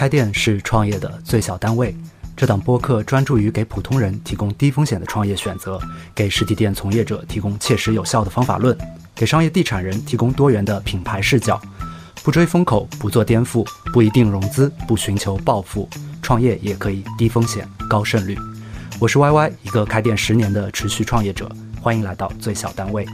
开店是创业的最小单位。这档播客专注于给普通人提供低风险的创业选择，给实体店从业者提供切实有效的方法论，给商业地产人提供多元的品牌视角。不追风口，不做颠覆，不一定融资，不寻求暴富，创业也可以低风险高胜率。我是 Y Y，一个开店十年的持续创业者，欢迎来到最小单位。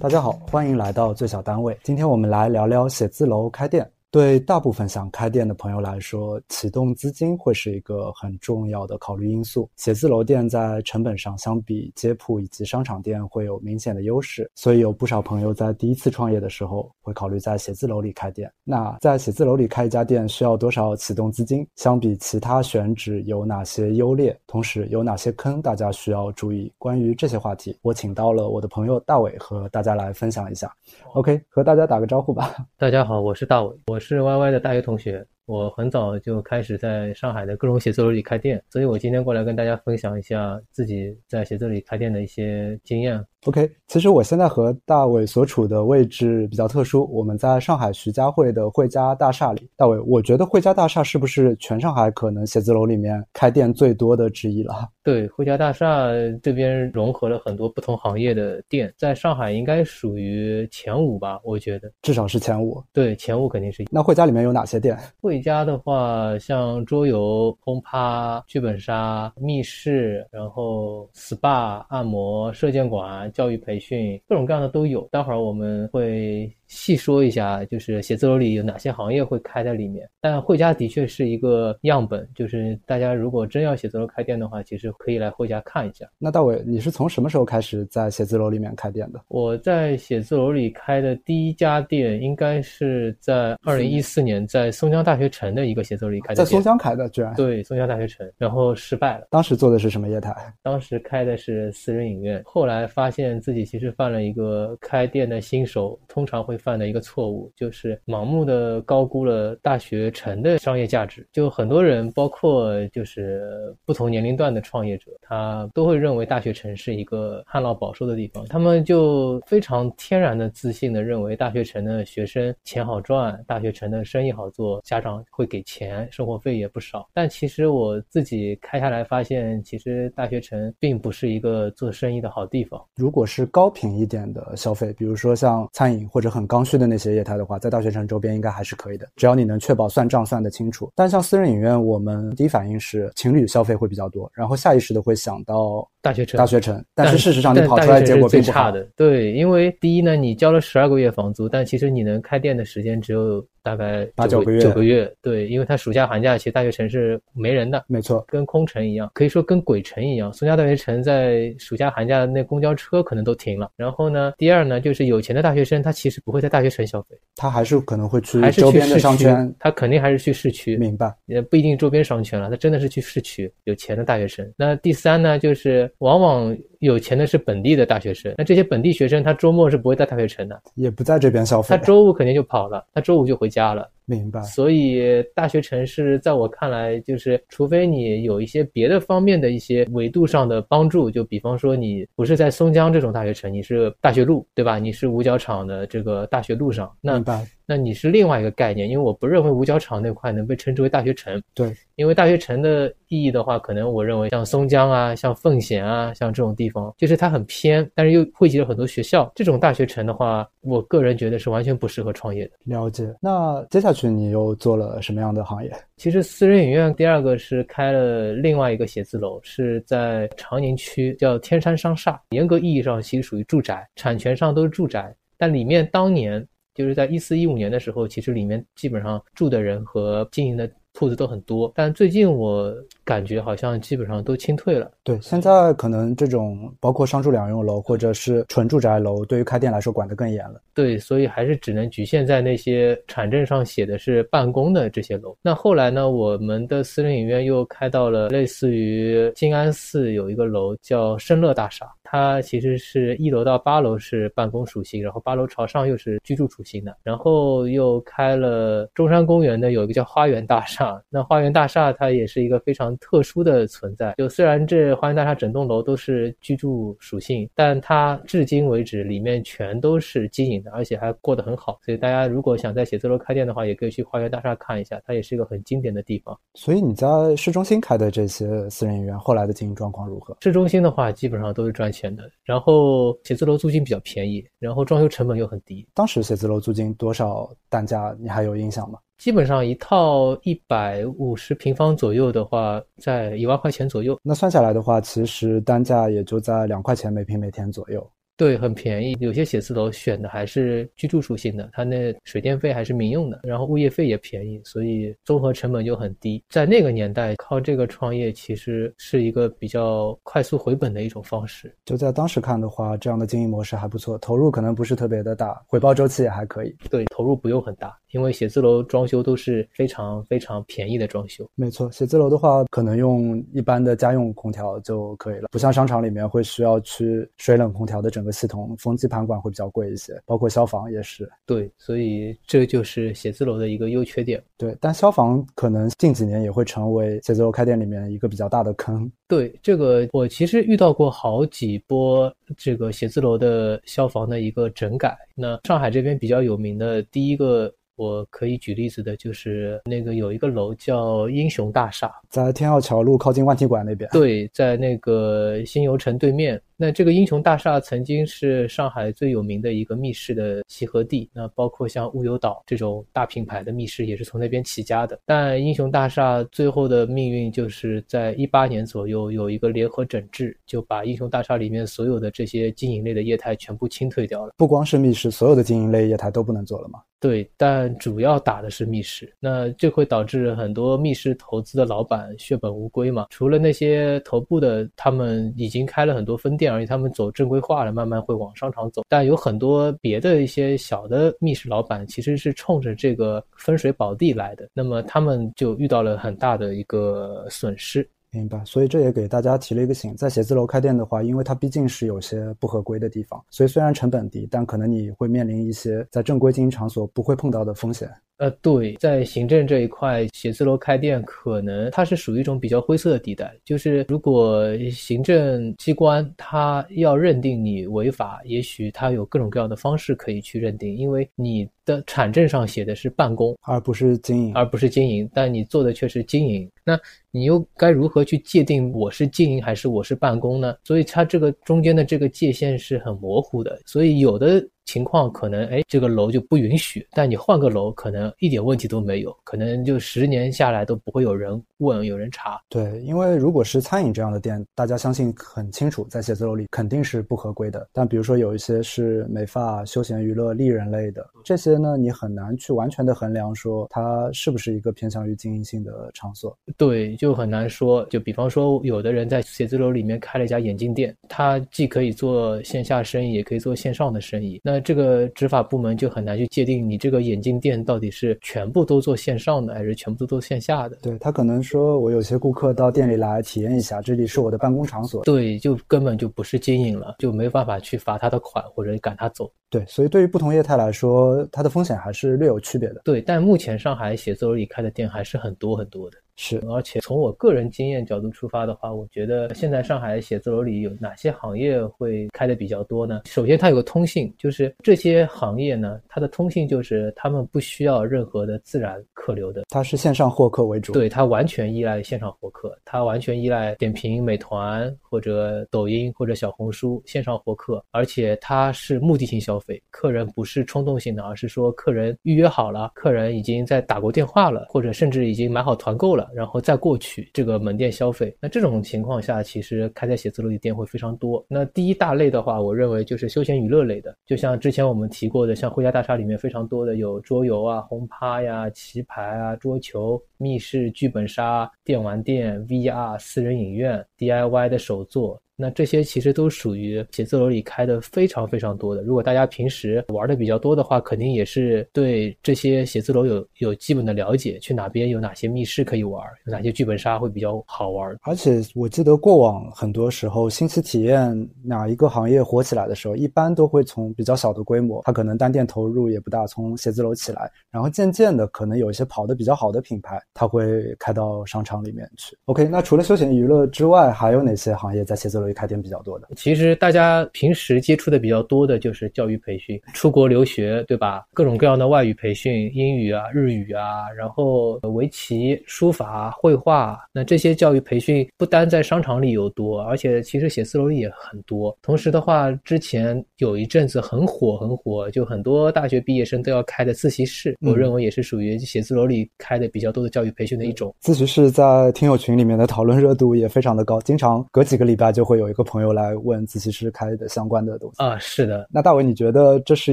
大家好，欢迎来到最小单位。今天我们来聊聊写字楼开店。对大部分想开店的朋友来说，启动资金会是一个很重要的考虑因素。写字楼店在成本上相比街铺以及商场店会有明显的优势，所以有不少朋友在第一次创业的时候会考虑在写字楼里开店。那在写字楼里开一家店需要多少启动资金？相比其他选址有哪些优劣？同时有哪些坑？大家需要注意。关于这些话题，我请到了我的朋友大伟和大家来分享一下。OK，和大家打个招呼吧。大家好，我是大伟，我我是 Y Y 的大学同学。我很早就开始在上海的各种写字楼里开店，所以我今天过来跟大家分享一下自己在写字楼里开店的一些经验。OK，其实我现在和大伟所处的位置比较特殊，我们在上海徐家汇的汇家大厦里。大伟，我觉得汇家大厦是不是全上海可能写字楼里面开店最多的之一了？对，汇家大厦这边融合了很多不同行业的店，在上海应该属于前五吧？我觉得至少是前五。对，前五肯定是。那汇家里面有哪些店？汇家的话，像桌游、轰趴、剧本杀、密室，然后 SPA、按摩、射箭馆。教育培训，各种各样的都有。待会儿我们会。细说一下，就是写字楼里有哪些行业会开在里面。但汇家的确是一个样本，就是大家如果真要写字楼开店的话，其实可以来汇家看一下。那大伟，你是从什么时候开始在写字楼里面开店的？我在写字楼里开的第一家店，应该是在二零一四年，在松江大学城的一个写字楼里开的。在松江开的，居然对松江大学城，然后失败了。当时做的是什么业态？当时开的是私人影院。后来发现自己其实犯了一个开店的新手通常会。犯的一个错误就是盲目的高估了大学城的商业价值。就很多人，包括就是不同年龄段的创业者，他都会认为大学城是一个旱涝保收的地方。他们就非常天然的自信的认为大学城的学生钱好赚，大学城的生意好做，家长会给钱，生活费也不少。但其实我自己开下来发现，其实大学城并不是一个做生意的好地方。如果是高频一点的消费，比如说像餐饮或者很刚需的那些业态的话，在大学城周边应该还是可以的，只要你能确保算账算得清楚。但像私人影院，我们第一反应是情侣消费会比较多，然后下意识的会想到大学城。大学城，但是事实上你跑出来结果并不差的。对，因为第一呢，你交了十二个月房租，但其实你能开店的时间只有。大概八九个月，九个月，对，因为它暑假寒假其实大学城是没人的，没错，跟空城一样，可以说跟鬼城一样。松江大学城在暑假寒假那公交车可能都停了。然后呢，第二呢，就是有钱的大学生他其实不会在大学城消费，他还是可能会去周边的商圈，他肯定还是去市区。明白，也不一定周边商圈了，他真的是去市区有钱的大学生。那第三呢，就是往往。有钱的是本地的大学生，那这些本地学生他周末是不会在大学城的，也不在这边消费，他周五肯定就跑了，他周五就回家了。明白。所以大学城市在我看来，就是除非你有一些别的方面的一些维度上的帮助，就比方说你不是在松江这种大学城，你是大学路，对吧？你是五角场的这个大学路上，那那你是另外一个概念，因为我不认为五角场那块能被称之为大学城。对，因为大学城的意义的话，可能我认为像松江啊、像奉贤啊、像这种地方，就是它很偏，但是又汇集了很多学校。这种大学城的话，我个人觉得是完全不适合创业的。了解。那接下去你又做了什么样的行业？其实私人影院第二个是开了另外一个写字楼，是在长宁区，叫天山商厦。严格意义上其实属于住宅，产权上都是住宅，但里面当年。就是在一四一五年的时候，其实里面基本上住的人和经营的铺子都很多，但最近我。感觉好像基本上都清退了。对，现在可能这种包括商住两用楼或者是纯住宅楼，对于开店来说管得更严了。对，所以还是只能局限在那些产证上写的是办公的这些楼。那后来呢，我们的私人影院又开到了类似于静安寺有一个楼叫深乐大厦，它其实是一楼到八楼是办公属性，然后八楼朝上又是居住属性的。然后又开了中山公园的有一个叫花园大厦，那花园大厦它也是一个非常。特殊的存在，就虽然这花园大厦整栋楼都是居住属性，但它至今为止里面全都是经营的，的，而且还过得很好。所以大家如果想在写字楼开店的话，也可以去花园大厦看一下，它也是一个很经典的地方。所以你在市中心开的这些私人影院，后来的经营状况如何？市中心的话，基本上都是赚钱的。然后写字楼租金比较便宜，然后装修成本又很低。当时写字楼租金多少单价？你还有印象吗？基本上一套一百五十平方左右的话，在一万块钱左右。那算下来的话，其实单价也就在两块钱每平每天左右。对，很便宜。有些写字楼选的还是居住属性的，它那水电费还是民用的，然后物业费也便宜，所以综合成本就很低。在那个年代，靠这个创业其实是一个比较快速回本的一种方式。就在当时看的话，这样的经营模式还不错，投入可能不是特别的大，回报周期也还可以。对，投入不用很大，因为写字楼装修都是非常非常便宜的装修。没错，写字楼的话，可能用一般的家用空调就可以了，不像商场里面会需要去水冷空调的整个。系统风机盘管会比较贵一些，包括消防也是。对，所以这就是写字楼的一个优缺点。对，但消防可能近几年也会成为写字楼开店里面一个比较大的坑。对，这个我其实遇到过好几波这个写字楼的消防的一个整改。那上海这边比较有名的第一个。我可以举例子的，就是那个有一个楼叫英雄大厦，在天钥桥路靠近万体馆那边。对，在那个新游城对面。那这个英雄大厦曾经是上海最有名的一个密室的集合地，那包括像乌有岛这种大品牌的密室也是从那边起家的。但英雄大厦最后的命运就是在一八年左右有一个联合整治，就把英雄大厦里面所有的这些经营类的业态全部清退掉了。不光是密室，所有的经营类业态都不能做了吗？对，但主要打的是密室，那这会导致很多密室投资的老板血本无归嘛。除了那些头部的，他们已经开了很多分店，而且他们走正规化了，慢慢会往商场走。但有很多别的一些小的密室老板，其实是冲着这个风水宝地来的，那么他们就遇到了很大的一个损失。明白，所以这也给大家提了一个醒，在写字楼开店的话，因为它毕竟是有些不合规的地方，所以虽然成本低，但可能你会面临一些在正规经营场所不会碰到的风险。呃，对，在行政这一块，写字楼开店可能它是属于一种比较灰色的地带，就是如果行政机关它要认定你违法，也许它有各种各样的方式可以去认定，因为你的产证上写的是办公，而不是经营，而不是经营，但你做的却是经营，那你又该如何去界定我是经营还是我是办公呢？所以它这个中间的这个界限是很模糊的，所以有的。情况可能哎，这个楼就不允许，但你换个楼可能一点问题都没有，可能就十年下来都不会有人问、有人查。对，因为如果是餐饮这样的店，大家相信很清楚，在写字楼里肯定是不合规的。但比如说有一些是美发、休闲娱乐、丽人类的这些呢，你很难去完全的衡量说它是不是一个偏向于经营性的场所。对，就很难说。就比方说，有的人在写字楼里面开了一家眼镜店，他既可以做线下生意，也可以做线上的生意。那这个执法部门就很难去界定你这个眼镜店到底是全部都做线上的，还是全部都做线下的。对他可能说，我有些顾客到店里来体验一下，这里是我的办公场所。对，就根本就不是经营了，就没办法去罚他的款或者赶他走。对，所以对于不同业态来说，它的风险还是略有区别的。对，但目前上海写字楼里开的店还是很多很多的。是，而且从我个人经验角度出发的话，我觉得现在上海写字楼里有哪些行业会开的比较多呢？首先，它有个通性，就是这些行业呢，它的通性就是他们不需要任何的自然客流的，它是线上获客为主。对，它完全依赖线上获客，它完全依赖点评、美团或者抖音或者小红书线上获客，而且它是目的性消费，客人不是冲动性的，而是说客人预约好了，客人已经在打过电话了，或者甚至已经买好团购了。然后再过去这个门店消费，那这种情况下，其实开在写字楼里店会非常多。那第一大类的话，我认为就是休闲娱乐类的，就像之前我们提过的，像惠家大厦里面非常多的有桌游啊、轰趴呀、棋牌啊、桌球、密室、剧本杀、电玩店、VR、私人影院、DIY 的手作。那这些其实都属于写字楼里开的非常非常多的。如果大家平时玩的比较多的话，肯定也是对这些写字楼有有基本的了解，去哪边有哪些密室可以玩，有哪些剧本杀会比较好玩。而且我记得过往很多时候，新奇体验哪一个行业火起来的时候，一般都会从比较小的规模，它可能单店投入也不大，从写字楼起来，然后渐渐的可能有一些跑的比较好的品牌，它会开到商场里面去。OK，那除了休闲娱乐之外，还有哪些行业在写字楼？楼里开店比较多的？其实大家平时接触的比较多的就是教育培训，出国留学，对吧？各种各样的外语培训，英语啊、日语啊，然后围棋、书法、绘画，那这些教育培训不单在商场里有多，而且其实写字楼里也很多。同时的话，之前有一阵子很火很火，就很多大学毕业生都要开的自习室，我认为也是属于写字楼里开的比较多的教育培训的一种。自习室在听友群里面的讨论热度也非常的高，经常隔几个礼拜就会有一个朋友来问自习室开的相关的东西啊。是的，那大伟，你觉得这是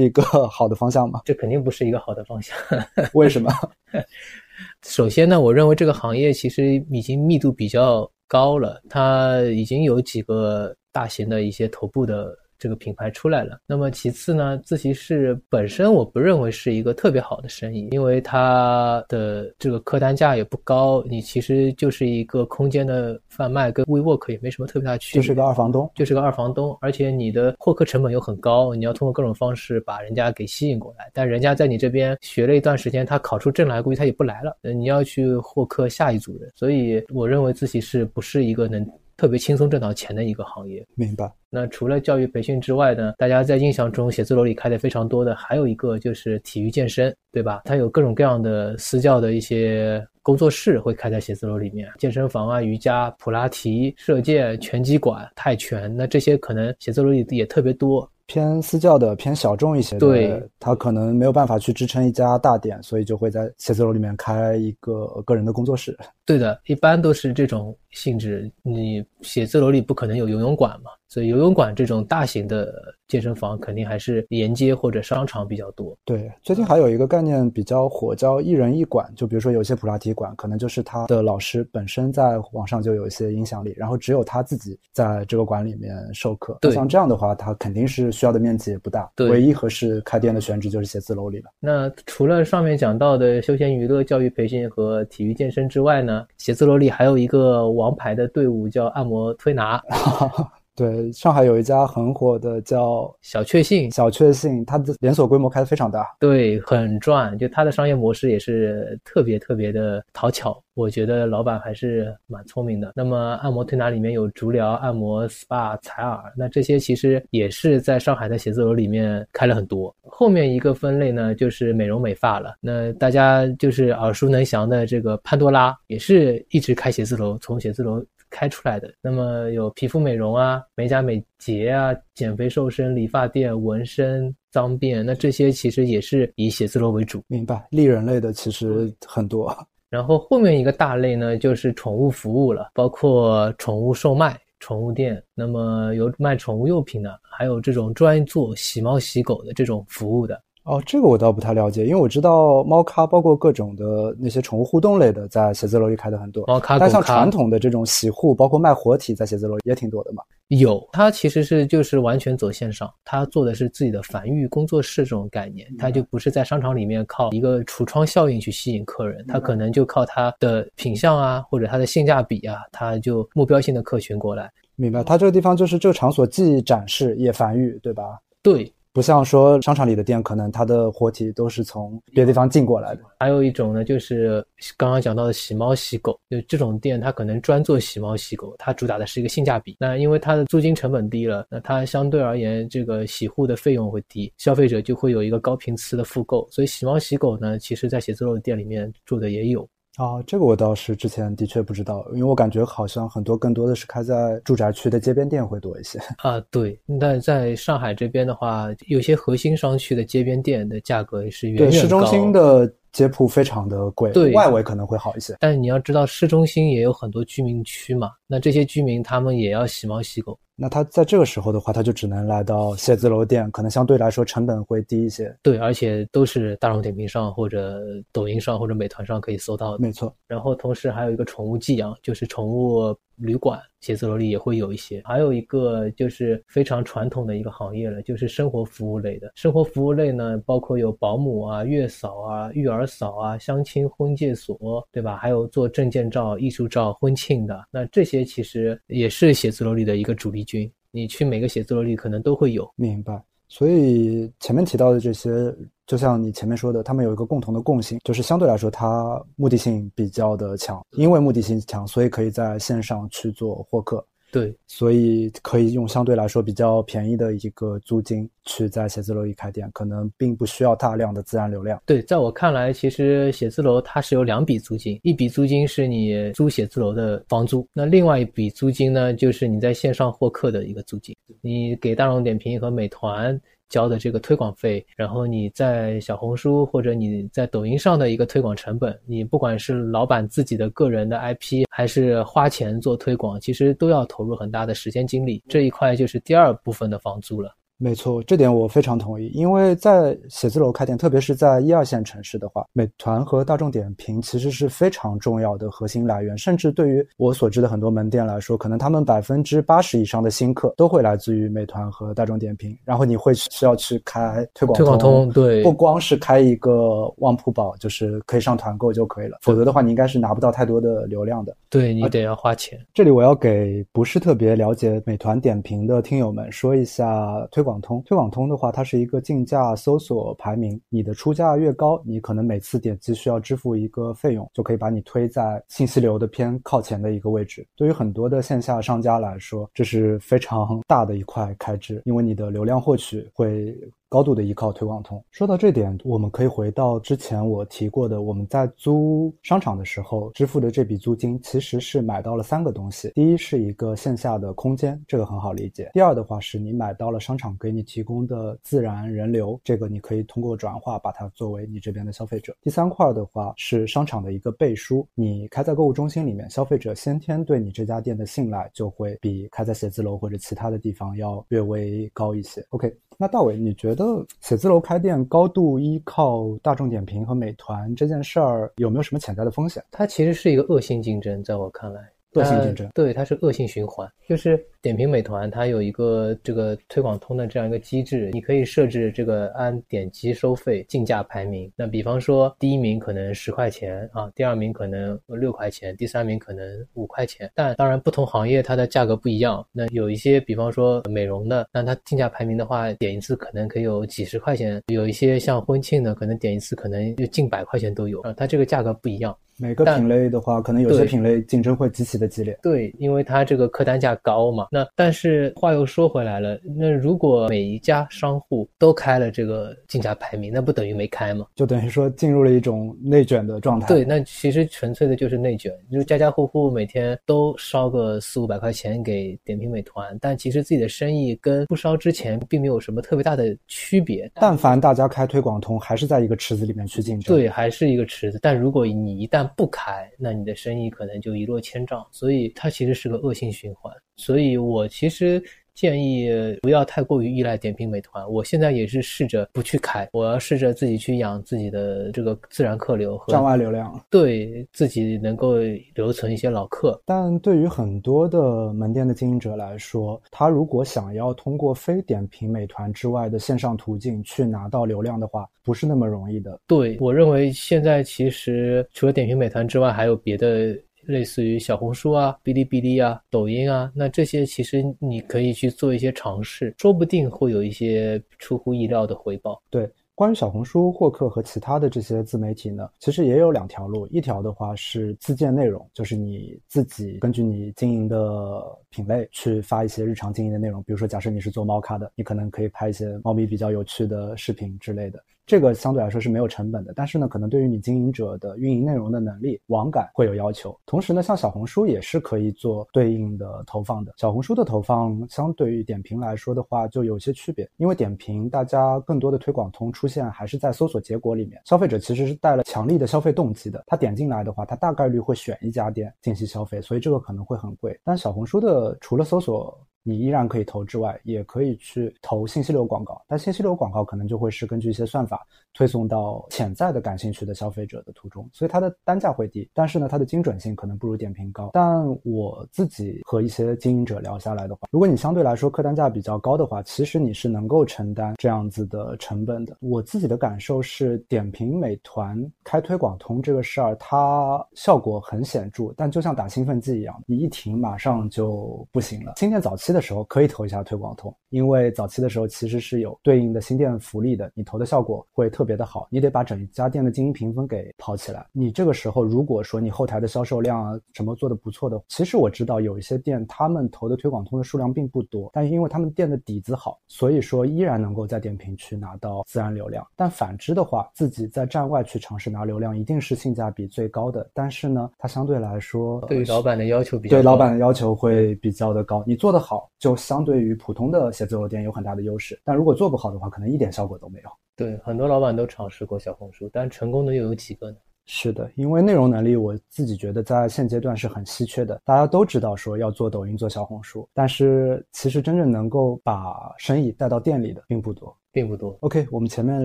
一个好的方向吗？这肯定不是一个好的方向。为什么？首先呢，我认为这个行业其实已经密度比较高了，它已经有几个大型的一些头部的。这个品牌出来了。那么其次呢，自习室本身我不认为是一个特别好的生意，因为它的这个客单价也不高，你其实就是一个空间的贩卖，跟 WeWork 也没什么特别大区别，就是个二房东，就是个二房东。而且你的获客成本又很高，你要通过各种方式把人家给吸引过来，但人家在你这边学了一段时间，他考出证来，估计他也不来了。你要去获客下一组人，所以我认为自习室不是一个能。特别轻松挣到钱的一个行业，明白。那除了教育培训之外呢？大家在印象中写字楼里开的非常多的，还有一个就是体育健身，对吧？它有各种各样的私教的一些工作室会开在写字楼里面，健身房啊、瑜伽、普拉提、射箭、拳击馆、泰拳，那这些可能写字楼里也特别多。偏私教的、偏小众一些的，对，他可能没有办法去支撑一家大店，所以就会在写字楼里面开一个个人的工作室。对的，一般都是这种性质。你写字楼里不可能有游泳馆嘛？所以游泳馆这种大型的健身房肯定还是沿街或者商场比较多。对，最近还有一个概念比较火，叫一人一馆。就比如说有些普拉提馆，可能就是他的老师本身在网上就有一些影响力，然后只有他自己在这个馆里面授课。对，像这样的话，他肯定是需要的面积也不大。对，唯一合适开店的选址就是写字楼里了。那除了上面讲到的休闲娱乐、教育培训和体育健身之外呢，写字楼里还有一个王牌的队伍叫按摩推拿。对，上海有一家很火的叫小确幸，小确幸，它的连锁规模开得非常大，对，很赚。就它的商业模式也是特别特别的讨巧，我觉得老板还是蛮聪明的。那么按摩推拿里面有足疗、按摩、SPA、采耳，那这些其实也是在上海的写字楼里面开了很多。后面一个分类呢，就是美容美发了。那大家就是耳熟能详的这个潘多拉，也是一直开写字楼，从写字楼。开出来的，那么有皮肤美容啊、美甲美睫啊、减肥瘦身、理发店、纹身、脏辫，那这些其实也是以写字楼为主。明白，利人类的其实很多。然后后面一个大类呢，就是宠物服务了，包括宠物售卖、宠物店，那么有卖宠物用品的，还有这种专做洗猫洗狗的这种服务的。哦，这个我倒不太了解，因为我知道猫咖包括各种的那些宠物互动类的，在写字楼里开的很多。猫咖，但像传统的这种洗护，包括卖活体，在写字楼也挺多的嘛。有，它其实是就是完全走线上，它做的是自己的繁育工作室这种概念，它就不是在商场里面靠一个橱窗效应去吸引客人，它可能就靠它的品相啊，或者它的性价比啊，它就目标性的客群过来。明白，它这个地方就是这个场所既展示也繁育，对吧？对。不像说商场里的店，可能它的活体都是从别的地方进过来的。还有一种呢，就是刚刚讲到的洗猫洗狗，就这种店，它可能专做洗猫洗狗，它主打的是一个性价比。那因为它的租金成本低了，那它相对而言这个洗护的费用会低，消费者就会有一个高频次的复购。所以洗猫洗狗呢，其实在写字楼的店里面做的也有。啊，这个我倒是之前的确不知道，因为我感觉好像很多更多的是开在住宅区的街边店会多一些 啊。对，但在上海这边的话，有些核心商区的街边店的价格也是远远高。市中心的街铺非常的贵，对，外围可能会好一些。但是你要知道，市中心也有很多居民区嘛，那这些居民他们也要洗猫洗狗。那他在这个时候的话，他就只能来到写字楼店，可能相对来说成本会低一些。对，而且都是大众点评上或者抖音上或者美团上可以搜到的。没错。然后同时还有一个宠物寄养，就是宠物。旅馆、写字楼里也会有一些，还有一个就是非常传统的一个行业了，就是生活服务类的。生活服务类呢，包括有保姆啊、月嫂啊、育儿嫂啊、相亲婚介所，对吧？还有做证件照、艺术照、婚庆的，那这些其实也是写字楼里的一个主力军。你去每个写字楼里可能都会有。明白。所以前面提到的这些。就像你前面说的，他们有一个共同的共性，就是相对来说，它目的性比较的强。因为目的性强，所以可以在线上去做获客。对，所以可以用相对来说比较便宜的一个租金去在写字楼里开店，可能并不需要大量的自然流量。对，在我看来，其实写字楼它是有两笔租金，一笔租金是你租写字楼的房租，那另外一笔租金呢，就是你在线上获客的一个租金，你给大众点评和美团。交的这个推广费，然后你在小红书或者你在抖音上的一个推广成本，你不管是老板自己的个人的 IP，还是花钱做推广，其实都要投入很大的时间精力，这一块就是第二部分的房租了。没错，这点我非常同意。因为在写字楼开店，特别是在一二线城市的话，美团和大众点评其实是非常重要的核心来源。甚至对于我所知的很多门店来说，可能他们百分之八十以上的新客都会来自于美团和大众点评。然后你会需要去开推广推广通，对，不光是开一个旺铺宝，就是可以上团购就可以了。否则的话，你应该是拿不到太多的流量的。对你得要花钱。这里我要给不是特别了解美团点评的听友们说一下推广通。推广通的话，它是一个竞价搜索排名，你的出价越高，你可能每次点击需要支付一个费用，就可以把你推在信息流的偏靠前的一个位置。对于很多的线下商家来说，这是非常大的一块开支，因为你的流量获取会。高度的依靠推广通。说到这点，我们可以回到之前我提过的，我们在租商场的时候支付的这笔租金，其实是买到了三个东西。第一是一个线下的空间，这个很好理解。第二的话是你买到了商场给你提供的自然人流，这个你可以通过转化把它作为你这边的消费者。第三块的话是商场的一个背书，你开在购物中心里面，消费者先天对你这家店的信赖就会比开在写字楼或者其他的地方要略微高一些。OK。那大伟，你觉得写字楼开店高度依靠大众点评和美团这件事儿有没有什么潜在的风险？它其实是一个恶性竞争，在我看来。恶性竞争，对，它是恶性循环。就是点评美团，它有一个这个推广通的这样一个机制，你可以设置这个按点击收费竞价排名。那比方说，第一名可能十块钱啊，第二名可能六块钱，第三名可能五块钱。但当然，不同行业它的价格不一样。那有一些，比方说美容的，那它竞价排名的话，点一次可能可以有几十块钱；有一些像婚庆的，可能点一次可能就近百块钱都有啊。它这个价格不一样。每个品类的话，可能有些品类竞争会极其的激烈。对，因为它这个客单价高嘛。那但是话又说回来了，那如果每一家商户都开了这个竞价排名，那不等于没开吗？就等于说进入了一种内卷的状态。对，那其实纯粹的就是内卷，就是家家户户每天都烧个四五百块钱给点评美团，但其实自己的生意跟不烧之前并没有什么特别大的区别。但凡大家开推广通，还是在一个池子里面去竞争。对，还是一个池子。但如果你一旦不开，那你的生意可能就一落千丈，所以它其实是个恶性循环。所以我其实。建议不要太过于依赖点评美团。我现在也是试着不去开，我要试着自己去养自己的这个自然客流和站外流量，对自己能够留存一些老客。但对于很多的门店的经营者来说，他如果想要通过非点评美团之外的线上途径去拿到流量的话，不是那么容易的。对我认为，现在其实除了点评美团之外，还有别的。类似于小红书啊、哔哩哔哩啊、抖音啊，那这些其实你可以去做一些尝试，说不定会有一些出乎意料的回报。对，关于小红书获客和其他的这些自媒体呢，其实也有两条路，一条的话是自建内容，就是你自己根据你经营的品类去发一些日常经营的内容，比如说假设你是做猫咖的，你可能可以拍一些猫咪比较有趣的视频之类的。这个相对来说是没有成本的，但是呢，可能对于你经营者的运营内容的能力、网感会有要求。同时呢，像小红书也是可以做对应的投放的。小红书的投放相对于点评来说的话，就有些区别，因为点评大家更多的推广通出现还是在搜索结果里面，消费者其实是带了强力的消费动机的，他点进来的话，他大概率会选一家店进行消费，所以这个可能会很贵。但小红书的除了搜索，你依然可以投之外，也可以去投信息流广告，但信息流广告可能就会是根据一些算法推送到潜在的感兴趣的消费者的途中，所以它的单价会低，但是呢，它的精准性可能不如点评高。但我自己和一些经营者聊下来的话，如果你相对来说客单价比较高的话，其实你是能够承担这样子的成本的。我自己的感受是，点评美团开推广通这个事儿，它效果很显著，但就像打兴奋剂一样，你一停马上就不行了。新店早期的。时候可以投一下推广通，因为早期的时候其实是有对应的新店福利的，你投的效果会特别的好。你得把整一家店的经营评分给跑起来。你这个时候如果说你后台的销售量啊什么做的不错的，其实我知道有一些店他们投的推广通的数量并不多，但是因为他们店的底子好，所以说依然能够在点评区拿到自然流量。但反之的话，自己在站外去尝试拿流量，一定是性价比最高的。但是呢，它相对来说对于老板的要求比较对老板的要求会比较的高。你做得好，就相对于普通的写字楼店有很大的优势。但如果做不好的话，可能一点效果都没有。对，很多老板都尝试过小红书，但成功的又有几个呢？是的，因为内容能力，我自己觉得在现阶段是很稀缺的。大家都知道说要做抖音、做小红书，但是其实真正能够把生意带到店里的并不多。并不多。OK，我们前面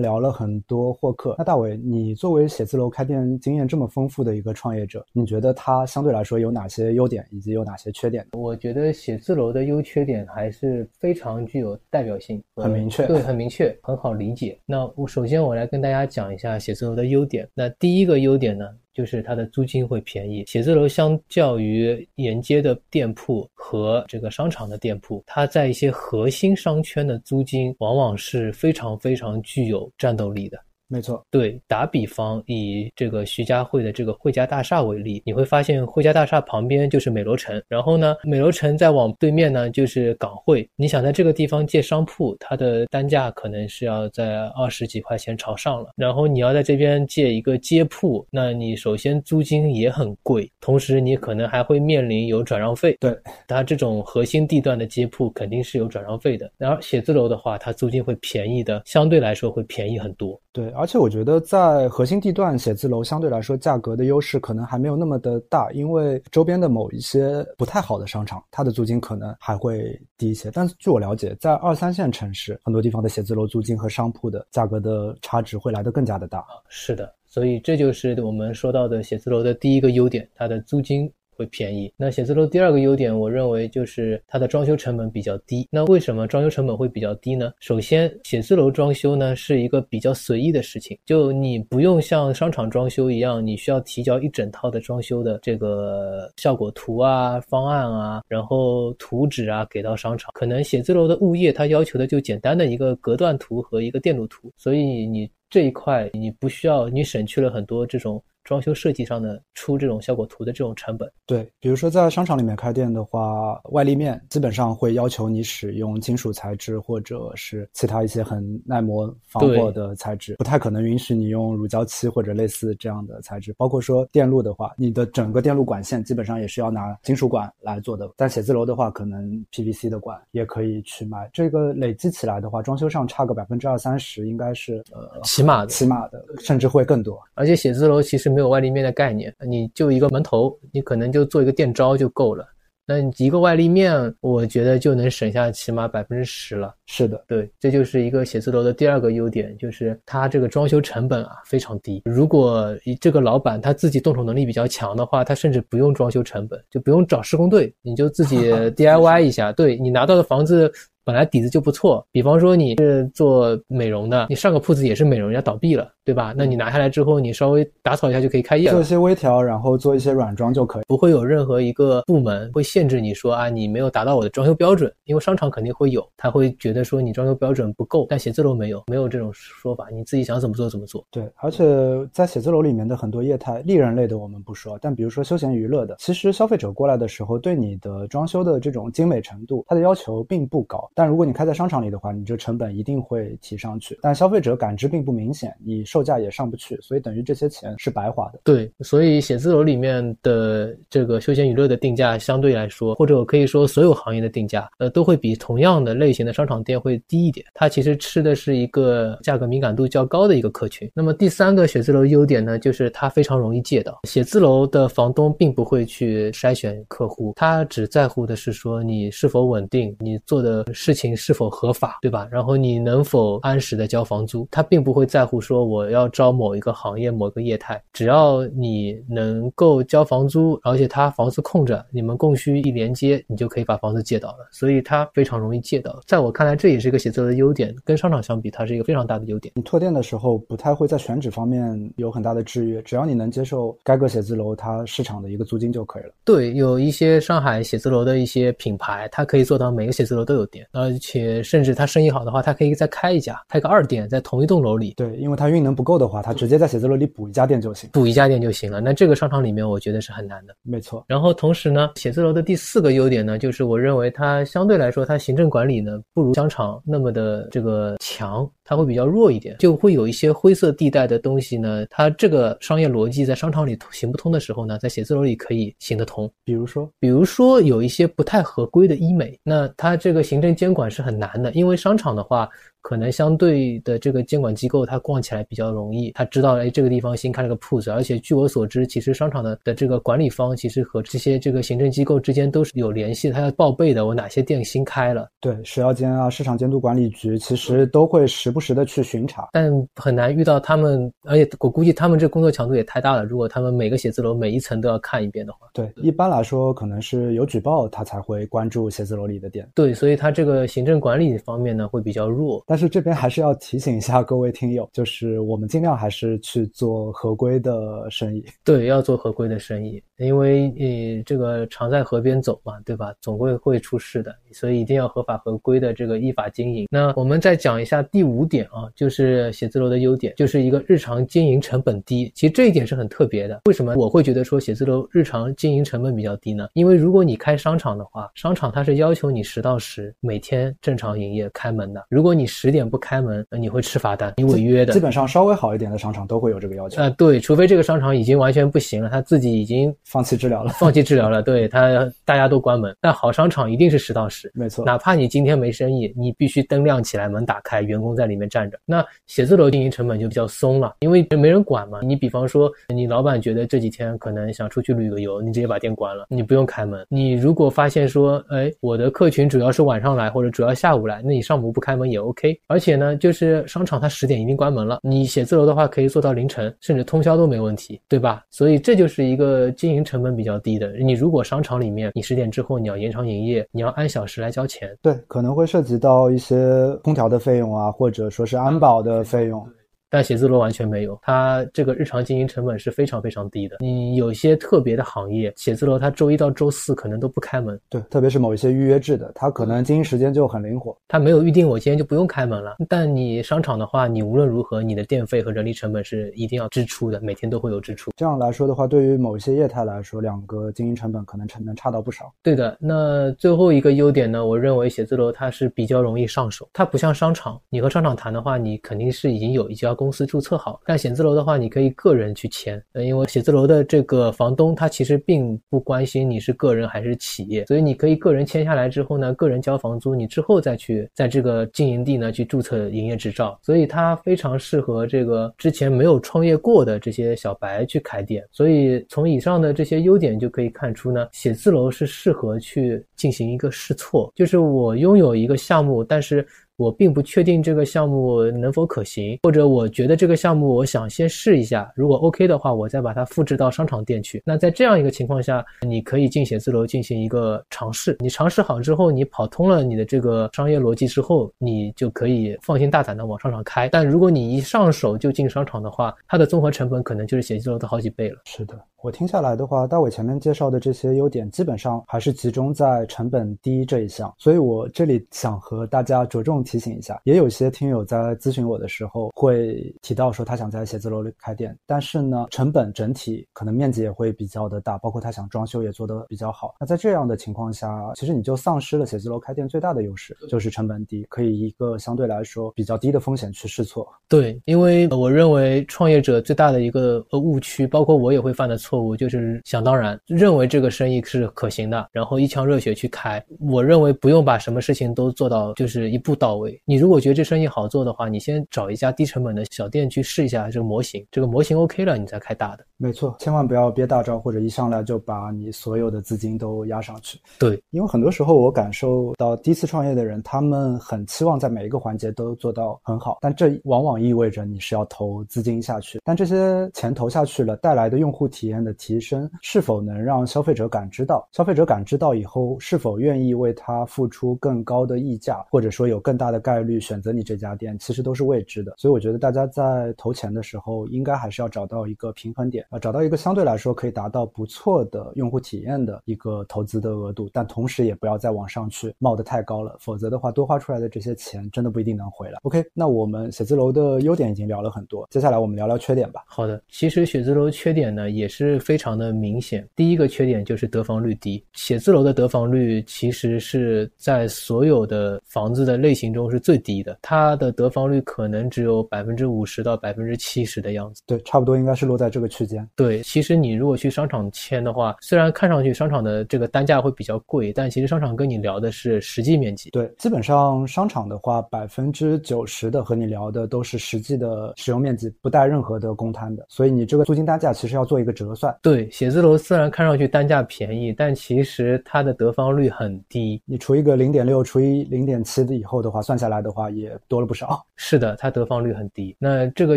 聊了很多获客，那大伟，你作为写字楼开店经验这么丰富的一个创业者，你觉得它相对来说有哪些优点，以及有哪些缺点？我觉得写字楼的优缺点还是非常具有代表性，很明确，对，很明确，很好理解。那我首先我来跟大家讲一下写字楼的优点。那第一个优点呢？就是它的租金会便宜。写字楼相较于沿街的店铺和这个商场的店铺，它在一些核心商圈的租金往往是非常非常具有战斗力的。没错，对，打比方以这个徐家汇的这个汇家大厦为例，你会发现汇家大厦旁边就是美罗城，然后呢，美罗城再往对面呢就是港汇。你想在这个地方借商铺，它的单价可能是要在二十几块钱朝上了。然后你要在这边借一个街铺，那你首先租金也很贵，同时你可能还会面临有转让费。对，它这种核心地段的街铺肯定是有转让费的。然后写字楼的话，它租金会便宜的，相对来说会便宜很多。对，而且我觉得在核心地段写字楼相对来说价格的优势可能还没有那么的大，因为周边的某一些不太好的商场，它的租金可能还会低一些。但是据我了解，在二三线城市，很多地方的写字楼租金和商铺的价格的差值会来得更加的大。是的，所以这就是我们说到的写字楼的第一个优点，它的租金。会便宜。那写字楼第二个优点，我认为就是它的装修成本比较低。那为什么装修成本会比较低呢？首先，写字楼装修呢是一个比较随意的事情，就你不用像商场装修一样，你需要提交一整套的装修的这个效果图啊、方案啊，然后图纸啊给到商场。可能写字楼的物业他要求的就简单的一个隔断图和一个电路图，所以你这一块你不需要，你省去了很多这种。装修设计上的出这种效果图的这种成本，对，比如说在商场里面开店的话，外立面基本上会要求你使用金属材质或者是其他一些很耐磨防火的材质，不太可能允许你用乳胶漆或者类似这样的材质。包括说电路的话，你的整个电路管线基本上也是要拿金属管来做的。但写字楼的话，可能 PVC 的管也可以去买。这个累积起来的话，装修上差个百分之二三十，应该是呃起码的，起码的，甚至会更多。而且写字楼其实。没有外立面的概念，你就一个门头，你可能就做一个电招就够了。那一个外立面，我觉得就能省下起码百分之十了。是的，对，这就是一个写字楼的第二个优点，就是它这个装修成本啊非常低。如果这个老板他自己动手能力比较强的话，他甚至不用装修成本，就不用找施工队，你就自己 DIY 一下。对你拿到的房子。本来底子就不错，比方说你是做美容的，你上个铺子也是美容，人家倒闭了，对吧？那你拿下来之后，你稍微打扫一下就可以开业了，做一些微调，然后做一些软装就可以，不会有任何一个部门会限制你说啊，你没有达到我的装修标准，因为商场肯定会有，他会觉得说你装修标准不够，但写字楼没有，没有这种说法，你自己想怎么做怎么做。对，而且在写字楼里面的很多业态，利润类的我们不说，但比如说休闲娱乐的，其实消费者过来的时候对你的装修的这种精美程度，他的要求并不高，但如果你开在商场。里的话，你这成本一定会提上去，但消费者感知并不明显，你售价也上不去，所以等于这些钱是白花的。对，所以写字楼里面的这个休闲娱乐的定价相对来说，或者我可以说所有行业的定价，呃，都会比同样的类型的商场店会低一点。它其实吃的是一个价格敏感度较高的一个客群。那么第三个写字楼优点呢，就是它非常容易借到。写字楼的房东并不会去筛选客户，他只在乎的是说你是否稳定，你做的事情是否。合法对吧？然后你能否按时的交房租？他并不会在乎说我我要招某一个行业、某个业态，只要你能够交房租，而且他房子空着，你们供需一连接，你就可以把房子借到了。所以它非常容易借到。在我看来，这也是一个写字楼的优点，跟商场相比，它是一个非常大的优点。你拓店的时候不太会在选址方面有很大的制约，只要你能接受该个写字楼它市场的一个租金就可以了。对，有一些上海写字楼的一些品牌，它可以做到每个写字楼都有店，而且甚至他生意好的话，他可以再开一家，开个二店在同一栋楼里。对，因为他运能不够的话，他直接在写字楼里补一家店就行，补一家店就行了。那这个商场里面，我觉得是很难的。没错。然后同时呢，写字楼的第四个优点呢，就是我认为它相对来说，它行政管理呢不如商场那么的这个强。它会比较弱一点，就会有一些灰色地带的东西呢。它这个商业逻辑在商场里行不通的时候呢，在写字楼里可以行得通。比如说，比如说有一些不太合规的医美，那它这个行政监管是很难的，因为商场的话。可能相对的这个监管机构，它逛起来比较容易。他知道，哎，这个地方新开了个铺子，而且据我所知，其实商场的的这个管理方，其实和这些这个行政机构之间都是有联系，他要报备的。我哪些店新开了？对，食药监啊，市场监督管理局，其实都会时不时的去巡查，但很难遇到他们。而且我估计他们这工作强度也太大了。如果他们每个写字楼每一层都要看一遍的话，对，一般来说可能是有举报，他才会关注写字楼里的店。对，所以他这个行政管理方面呢，会比较弱。但是这边还是要。提醒一下各位听友，就是我们尽量还是去做合规的生意。对，要做合规的生意，因为你这个常在河边走嘛，对吧？总会会出事的，所以一定要合法合规的这个依法经营。那我们再讲一下第五点啊，就是写字楼的优点，就是一个日常经营成本低。其实这一点是很特别的。为什么我会觉得说写字楼日常经营成本比较低呢？因为如果你开商场的话，商场它是要求你十到十每天正常营业开门的。如果你十点不开门，你会吃罚单，你违约的。基本上稍微好一点的商场都会有这个要求。啊，对，除非这个商场已经完全不行了，他自己已经放弃治疗了，放弃治疗了。对他，大家都关门。但好商场一定是十到十，没错。哪怕你今天没生意，你必须灯亮起来，门打开，员工在里面站着。那写字楼经营成本就比较松了，因为没人管嘛。你比方说，你老板觉得这几天可能想出去旅个游，你直接把店关了，你不用开门。你如果发现说，哎，我的客群主要是晚上来或者主要下午来，那你上午不开门也 OK。而且呢，就是商场它。十点一定关门了，你写字楼的话可以做到凌晨，甚至通宵都没问题，对吧？所以这就是一个经营成本比较低的。你如果商场里面你十点之后你要延长营业，你要按小时来交钱，对，可能会涉及到一些空调的费用啊，或者说是安保的费用。但写字楼完全没有，它这个日常经营成本是非常非常低的。你有些特别的行业，写字楼它周一到周四可能都不开门。对，特别是某一些预约制的，它可能经营时间就很灵活。它没有预定，我今天就不用开门了。但你商场的话，你无论如何，你的电费和人力成本是一定要支出的，每天都会有支出。这样来说的话，对于某一些业态来说，两个经营成本可能成能差到不少。对的。那最后一个优点呢？我认为写字楼它是比较容易上手，它不像商场，你和商场谈的话，你肯定是已经有一家公司注册好。但写字楼的话，你可以个人去签，因为写字楼的这个房东他其实并不关心你是个人还是企业，所以你可以个人签下来之后呢，个人交房租，你之后再去在这个经营地呢去注册营业执照，所以它非常适合这个之前没有创业过的这些小白去开店。所以从以上的这些优点就可以看出呢，写字楼是适合去进行一个试错，就是我拥有一个项目，但是。我并不确定这个项目能否可行，或者我觉得这个项目我想先试一下，如果 OK 的话，我再把它复制到商场店去。那在这样一个情况下，你可以进写字楼进行一个尝试。你尝试好之后，你跑通了你的这个商业逻辑之后，你就可以放心大胆的往商场开。但如果你一上手就进商场的话，它的综合成本可能就是写字楼的好几倍了。是的。我听下来的话，大伟前面介绍的这些优点，基本上还是集中在成本低这一项。所以我这里想和大家着重提醒一下，也有些听友在咨询我的时候会提到说他想在写字楼里开店，但是呢，成本整体可能面积也会比较的大，包括他想装修也做得比较好。那在这样的情况下，其实你就丧失了写字楼开店最大的优势，就是成本低，可以一个相对来说比较低的风险去试错。对，因为我认为创业者最大的一个呃误区，包括我也会犯的错。错误就是想当然认为这个生意是可行的，然后一腔热血去开。我认为不用把什么事情都做到就是一步到位。你如果觉得这生意好做的话，你先找一家低成本的小店去试一下这个模型，这个模型 OK 了，你再开大的。没错，千万不要憋大招，或者一上来就把你所有的资金都压上去。对，因为很多时候我感受到第一次创业的人，他们很期望在每一个环节都做到很好，但这往往意味着你是要投资金下去。但这些钱投下去了，带来的用户体验的提升，是否能让消费者感知到？消费者感知到以后，是否愿意为他付出更高的溢价，或者说有更大的概率选择你这家店，其实都是未知的。所以我觉得大家在投钱的时候，应该还是要找到一个平衡点啊，找到一个相对来说可以达到不错的用户体验的一个投资的额度，但同时也不要再往上去冒得太高了，否则的话，多花出来的这些钱真的不一定能回来。OK，那我们写字楼的优点已经聊了很多，接下来我们聊聊缺点吧。好的，其实写字楼缺点呢也是非常的明显。第一个缺点就是得房率低，写字楼的得房率其实是在所有的房子的类型中是最低的，它的得房率可能只有百分之五十到百分之七十的样子。对，差不多应该是落在这个区间。对，其实你如果去商场签的话，虽然看上去商场的这个单价会比较贵，但其实商场跟你聊的是实际面积。对，基本上商场的话，百分之九十的和你聊的都是实际的使用面积，不带任何的公摊的，所以你这个租金单价其实要做一个折算。对，写字楼虽然看上去单价便宜，但其实它的得房率很低。你除一个零点六，除以零点七的以后的话，算下来的话也多了不少。是的，它得房率很低，那这个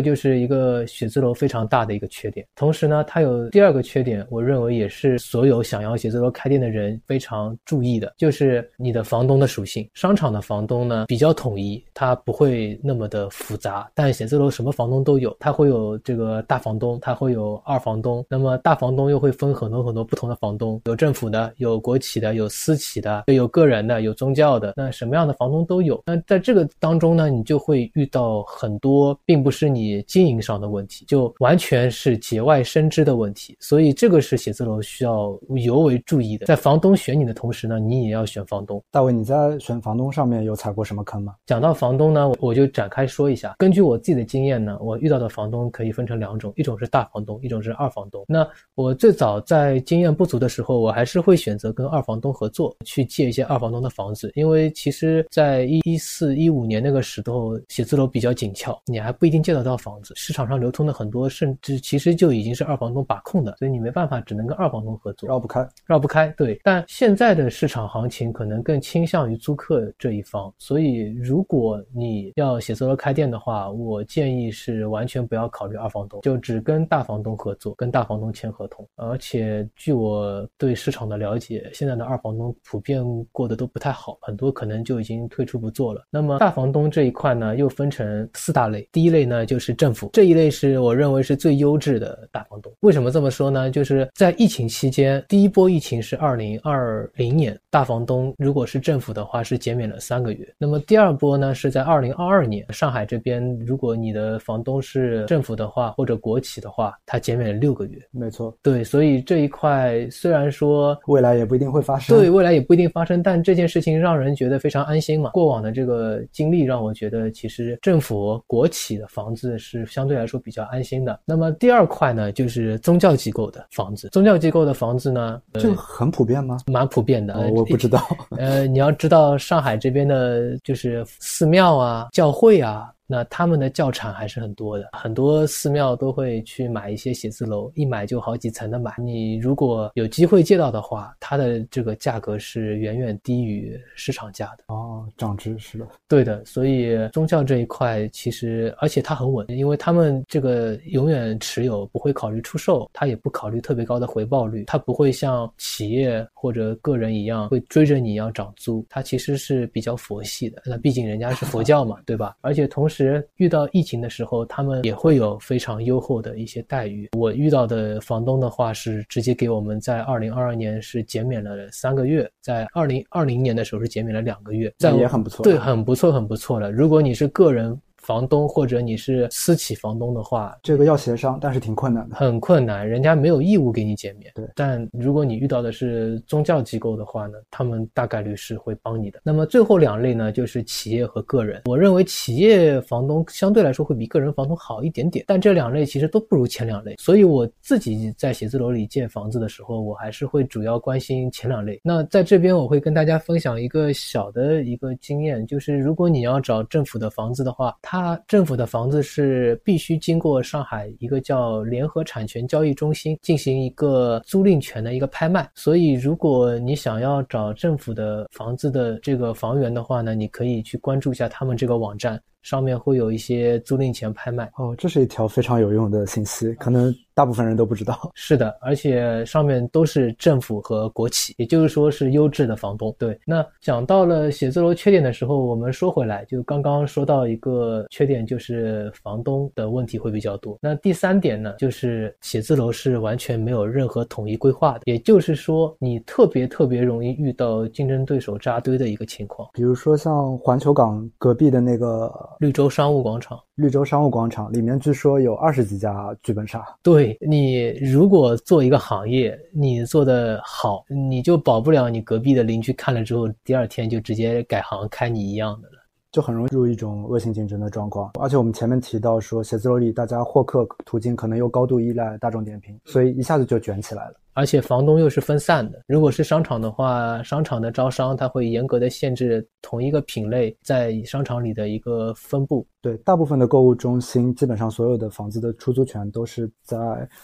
就是一个写字楼非常大的一个缺点。同时呢，它有第二个缺点，我认为也是所有想要写字楼开店的人非常注意的，就是你的房东的属性。商场的房东呢比较统一，它不会那么的复杂，但写字楼什么房东都有，它会有这个大房东，它会有二房东，那么大房东又会分很多很多不同的房东，有政府的，有国企的，有私企的，有个人的，有宗教的，那什么样的房东都有。那在这个当中呢，你就会遇到很多，并不是你经营上的问题，就完全是节外生枝的问题。所以这个是写字楼需要尤为注意的。在房东选你的同时呢，你也要选房东。大卫，你在选房东上面有踩过什么坑吗？讲到房东呢，我就展开说一下。根据我自己的经验呢，我遇到的房东可以分成两种，一种是大房东，一种是二房东。那我最早在经验不足的时候，我还是会选择跟二房东合作，去借一些二房东的房子，因为其实在一一四一五年那个时候，写字楼比较紧俏，你还不一定借得到房子，市场上流通的很多，甚至其实就已经是二房东把控的，所以你没办法，只能跟二房东合作，绕不开，绕不开。对，但现在的市场行情可能更倾向于租客这一方，所以如果你要写字楼开店的话，我建议是完全不要考虑二房东，就只跟大房东合作，跟大房东签合同。而且据我对市场的了解，现在的二房东普遍过得都不太好，很多可能就已经退出不做了。那么大房东这一块呢，又分成四大类，第一类呢就是政府，这一类是我认为是最优质的大房东。为什么这么说呢？就是在疫情期间，第一波疫情是二零二零年，大房东如果是政府的话是减免了三个月。那么第二波呢是在二零二二年，上海这边如果你的房东是政府的话或者国企的话，它减免了六个月。没错，对，所以这一块虽然说未来也不一定会发生，对，未来也不一定发生，但这件事情让人觉得非常安心嘛。过往的这个经历让我觉得，其实政府国企的房子是相对来说比较安心的。那么第二块呢，就是宗教机构的房子。宗教机构的房子呢，这个很普遍吗？蛮普遍的，哦我不知道。呃，你要知道上海这边的，就是寺庙啊、教会啊。那他们的教产还是很多的，很多寺庙都会去买一些写字楼，一买就好几层的买。你如果有机会借到的话，它的这个价格是远远低于市场价的。哦，涨知识了。对的，所以宗教这一块其实，而且它很稳，因为他们这个永远持有，不会考虑出售，它也不考虑特别高的回报率，它不会像企业或者个人一样会追着你要涨租，它其实是比较佛系的。那毕竟人家是佛教嘛，对吧？而且同时遇到疫情的时候，他们也会有非常优厚的一些待遇。我遇到的房东的话是直接给我们在二零二二年是减免了三个月，在二零二零年的时候是减免了两个月，在也很不错。对，很不错，很不错了。如果你是个人。房东或者你是私企房东的话，这个要协商，但是挺困难的，很困难。人家没有义务给你减免。对，但如果你遇到的是宗教机构的话呢，他们大概率是会帮你的。那么最后两类呢，就是企业和个人。我认为企业房东相对来说会比个人房东好一点点，但这两类其实都不如前两类。所以我自己在写字楼里建房子的时候，我还是会主要关心前两类。那在这边我会跟大家分享一个小的一个经验，就是如果你要找政府的房子的话，它它政府的房子是必须经过上海一个叫联合产权交易中心进行一个租赁权的一个拍卖。所以，如果你想要找政府的房子的这个房源的话呢，你可以去关注一下他们这个网站。上面会有一些租赁前拍卖哦，这是一条非常有用的信息，可能大部分人都不知道。是的，而且上面都是政府和国企，也就是说是优质的房东。对，那讲到了写字楼缺点的时候，我们说回来，就刚刚说到一个缺点，就是房东的问题会比较多。那第三点呢，就是写字楼是完全没有任何统一规划的，也就是说你特别特别容易遇到竞争对手扎堆的一个情况。比如说像环球港隔壁的那个。绿洲商务广场，绿洲商务广场里面据说有二十几家剧本杀。对你，如果做一个行业，你做的好，你就保不了你隔壁的邻居看了之后，第二天就直接改行开你一样的了，就很容易入一种恶性竞争的状况。而且我们前面提到说，写字楼里大家获客途径可能又高度依赖大众点评，所以一下子就卷起来了。而且房东又是分散的。如果是商场的话，商场的招商它会严格的限制同一个品类在商场里的一个分布。对，大部分的购物中心，基本上所有的房子的出租权都是在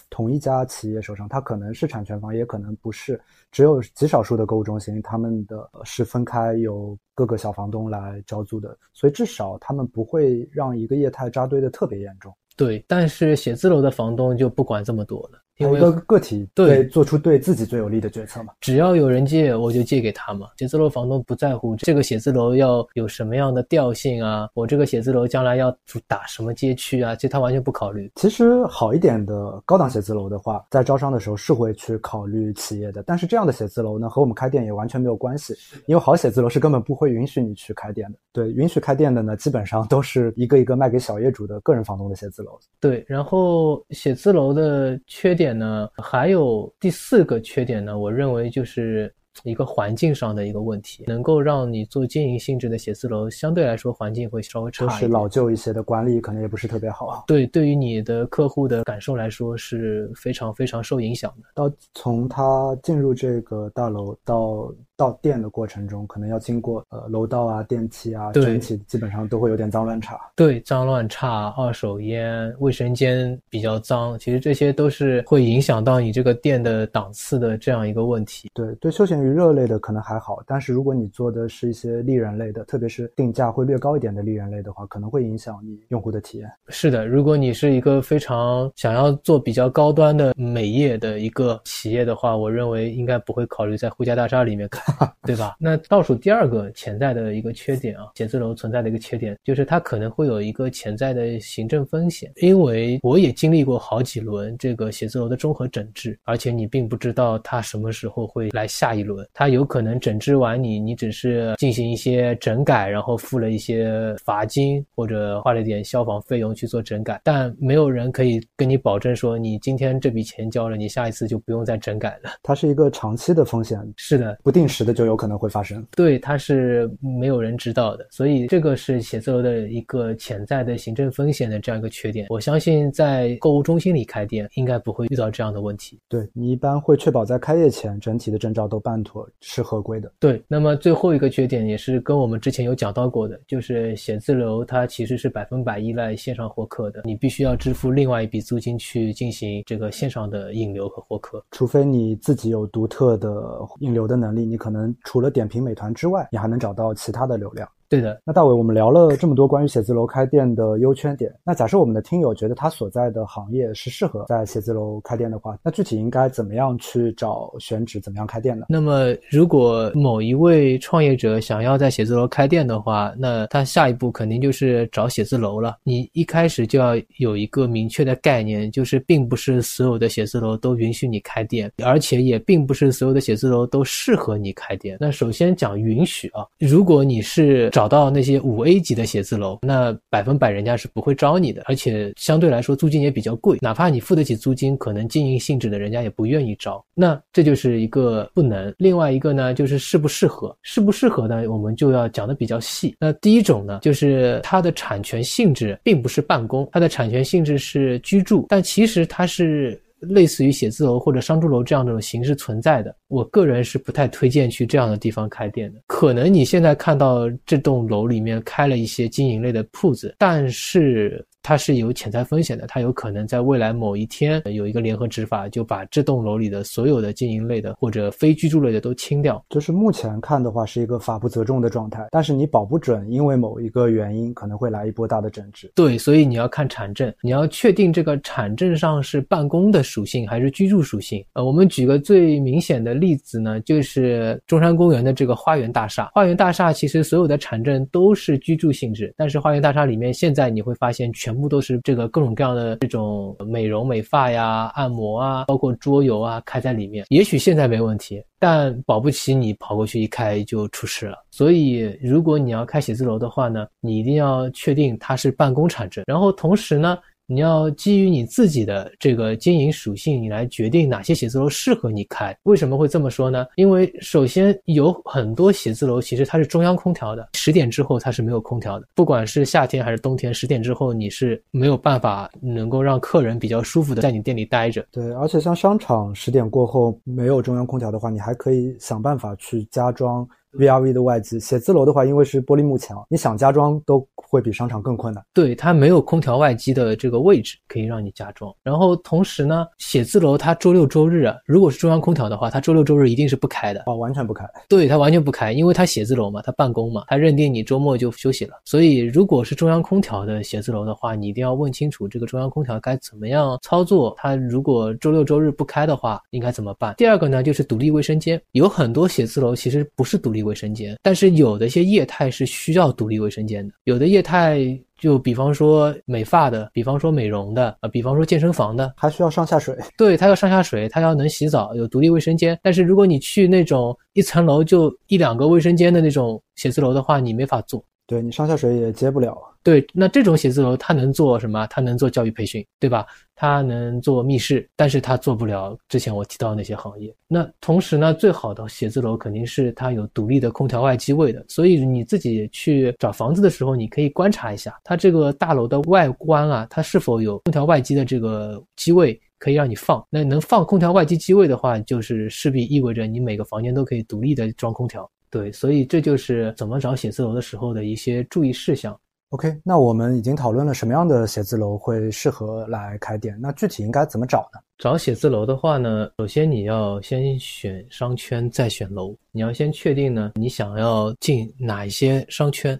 同一家企业手上，它可能是产权房，也可能不是。只有极少数的购物中心，他们的是分开由各个小房东来招租的，所以至少他们不会让一个业态扎堆的特别严重。对，但是写字楼的房东就不管这么多了。因为一个个体对做出对自己最有利的决策嘛，只要有人借，我就借给他嘛。写字楼房东不在乎这个写字楼要有什么样的调性啊，我这个写字楼将来要主打什么街区啊，这他完全不考虑。其实好一点的高档写字楼的话，在招商的时候是会去考虑企业的，但是这样的写字楼呢，和我们开店也完全没有关系，因为好写字楼是根本不会允许你去开店的。对，允许开店的呢，基本上都是一个一个卖给小业主的个人房东的写字楼。对，然后写字楼的缺点呢，还有第四个缺点呢，我认为就是一个环境上的一个问题，能够让你做经营性质的写字楼，相对来说环境会稍微差一点，是老旧一些的，管理可能也不是特别好啊。对，对于你的客户的感受来说是非常非常受影响的。到从他进入这个大楼到。到店的过程中，可能要经过呃楼道啊、电梯啊，整体基本上都会有点脏乱差。对，脏乱差、二手烟、卫生间比较脏，其实这些都是会影响到你这个店的档次的这样一个问题。对，对，休闲娱乐类的可能还好，但是如果你做的是一些利人类的，特别是定价会略高一点的利人类的话，可能会影响你用户的体验。是的，如果你是一个非常想要做比较高端的美业的一个企业的话，我认为应该不会考虑在呼家大厦里面开。对吧？那倒数第二个潜在的一个缺点啊，写字楼存在的一个缺点，就是它可能会有一个潜在的行政风险。因为我也经历过好几轮这个写字楼的综合整治，而且你并不知道它什么时候会来下一轮。它有可能整治完你，你只是进行一些整改，然后付了一些罚金或者花了点消防费用去做整改，但没有人可以跟你保证说，你今天这笔钱交了，你下一次就不用再整改了。它是一个长期的风险，是的，不定时的就有。可能会发生，对，它是没有人知道的，所以这个是写字楼的一个潜在的行政风险的这样一个缺点。我相信在购物中心里开店，应该不会遇到这样的问题。对你一般会确保在开业前整体的证照都办妥，是合规的。对，那么最后一个缺点也是跟我们之前有讲到过的，就是写字楼它其实是百分百依赖线上获客的，你必须要支付另外一笔租金去进行这个线上的引流和获客，除非你自己有独特的引流的能力，你可能。除了点评美团之外，你还能找到其他的流量。对的，那大伟，我们聊了这么多关于写字楼开店的优缺点。那假设我们的听友觉得他所在的行业是适合在写字楼开店的话，那具体应该怎么样去找选址，怎么样开店呢？那么，如果某一位创业者想要在写字楼开店的话，那他下一步肯定就是找写字楼了。你一开始就要有一个明确的概念，就是并不是所有的写字楼都允许你开店，而且也并不是所有的写字楼都适合你开店。那首先讲允许啊，如果你是找找到那些五 A 级的写字楼，那百分百人家是不会招你的，而且相对来说租金也比较贵，哪怕你付得起租金，可能经营性质的人家也不愿意招。那这就是一个不能。另外一个呢，就是适不适合，适不适合呢，我们就要讲的比较细。那第一种呢，就是它的产权性质并不是办公，它的产权性质是居住，但其实它是。类似于写字楼或者商住楼这样的形式存在的，我个人是不太推荐去这样的地方开店的。可能你现在看到这栋楼里面开了一些经营类的铺子，但是。它是有潜在风险的，它有可能在未来某一天有一个联合执法，就把这栋楼里的所有的经营类的或者非居住类的都清掉。就是目前看的话，是一个法不责众的状态，但是你保不准，因为某一个原因可能会来一波大的整治。对，所以你要看产证，你要确定这个产证上是办公的属性还是居住属性。呃，我们举个最明显的例子呢，就是中山公园的这个花园大厦。花园大厦其实所有的产证都是居住性质，但是花园大厦里面现在你会发现全。全部都是这个各种各样的这种美容美发呀、按摩啊，包括桌游啊，开在里面。也许现在没问题，但保不齐你跑过去一开就出事了。所以，如果你要开写字楼的话呢，你一定要确定它是办公产证，然后同时呢。你要基于你自己的这个经营属性，你来决定哪些写字楼适合你开。为什么会这么说呢？因为首先有很多写字楼其实它是中央空调的，十点之后它是没有空调的。不管是夏天还是冬天，十点之后你是没有办法能够让客人比较舒服的在你店里待着。对，而且像商场十点过后没有中央空调的话，你还可以想办法去加装。VRV 的外机，写字楼的话，因为是玻璃幕墙，你想加装都会比商场更困难。对，它没有空调外机的这个位置可以让你加装。然后同时呢，写字楼它周六周日啊，如果是中央空调的话，它周六周日一定是不开的哦，完全不开。对，它完全不开，因为它写字楼嘛，它办公嘛，它认定你周末就休息了。所以如果是中央空调的写字楼的话，你一定要问清楚这个中央空调该怎么样操作。它如果周六周日不开的话，应该怎么办？第二个呢，就是独立卫生间，有很多写字楼其实不是独立。卫生间，但是有的一些业态是需要独立卫生间的，有的业态就比方说美发的，比方说美容的，啊，比方说健身房的，还需要上下水。对，它要上下水，它要能洗澡，有独立卫生间。但是如果你去那种一层楼就一两个卫生间的那种写字楼的话，你没法做。对你上下水也接不了。对，那这种写字楼它能做什么？它能做教育培训，对吧？它能做密室，但是它做不了之前我提到那些行业。那同时呢，最好的写字楼肯定是它有独立的空调外机位的。所以你自己去找房子的时候，你可以观察一下它这个大楼的外观啊，它是否有空调外机的这个机位可以让你放。那能放空调外机机位的话，就是势必意味着你每个房间都可以独立的装空调。对，所以这就是怎么找写字楼的时候的一些注意事项。OK，那我们已经讨论了什么样的写字楼会适合来开店，那具体应该怎么找呢？找写字楼的话呢，首先你要先选商圈，再选楼。你要先确定呢，你想要进哪一些商圈。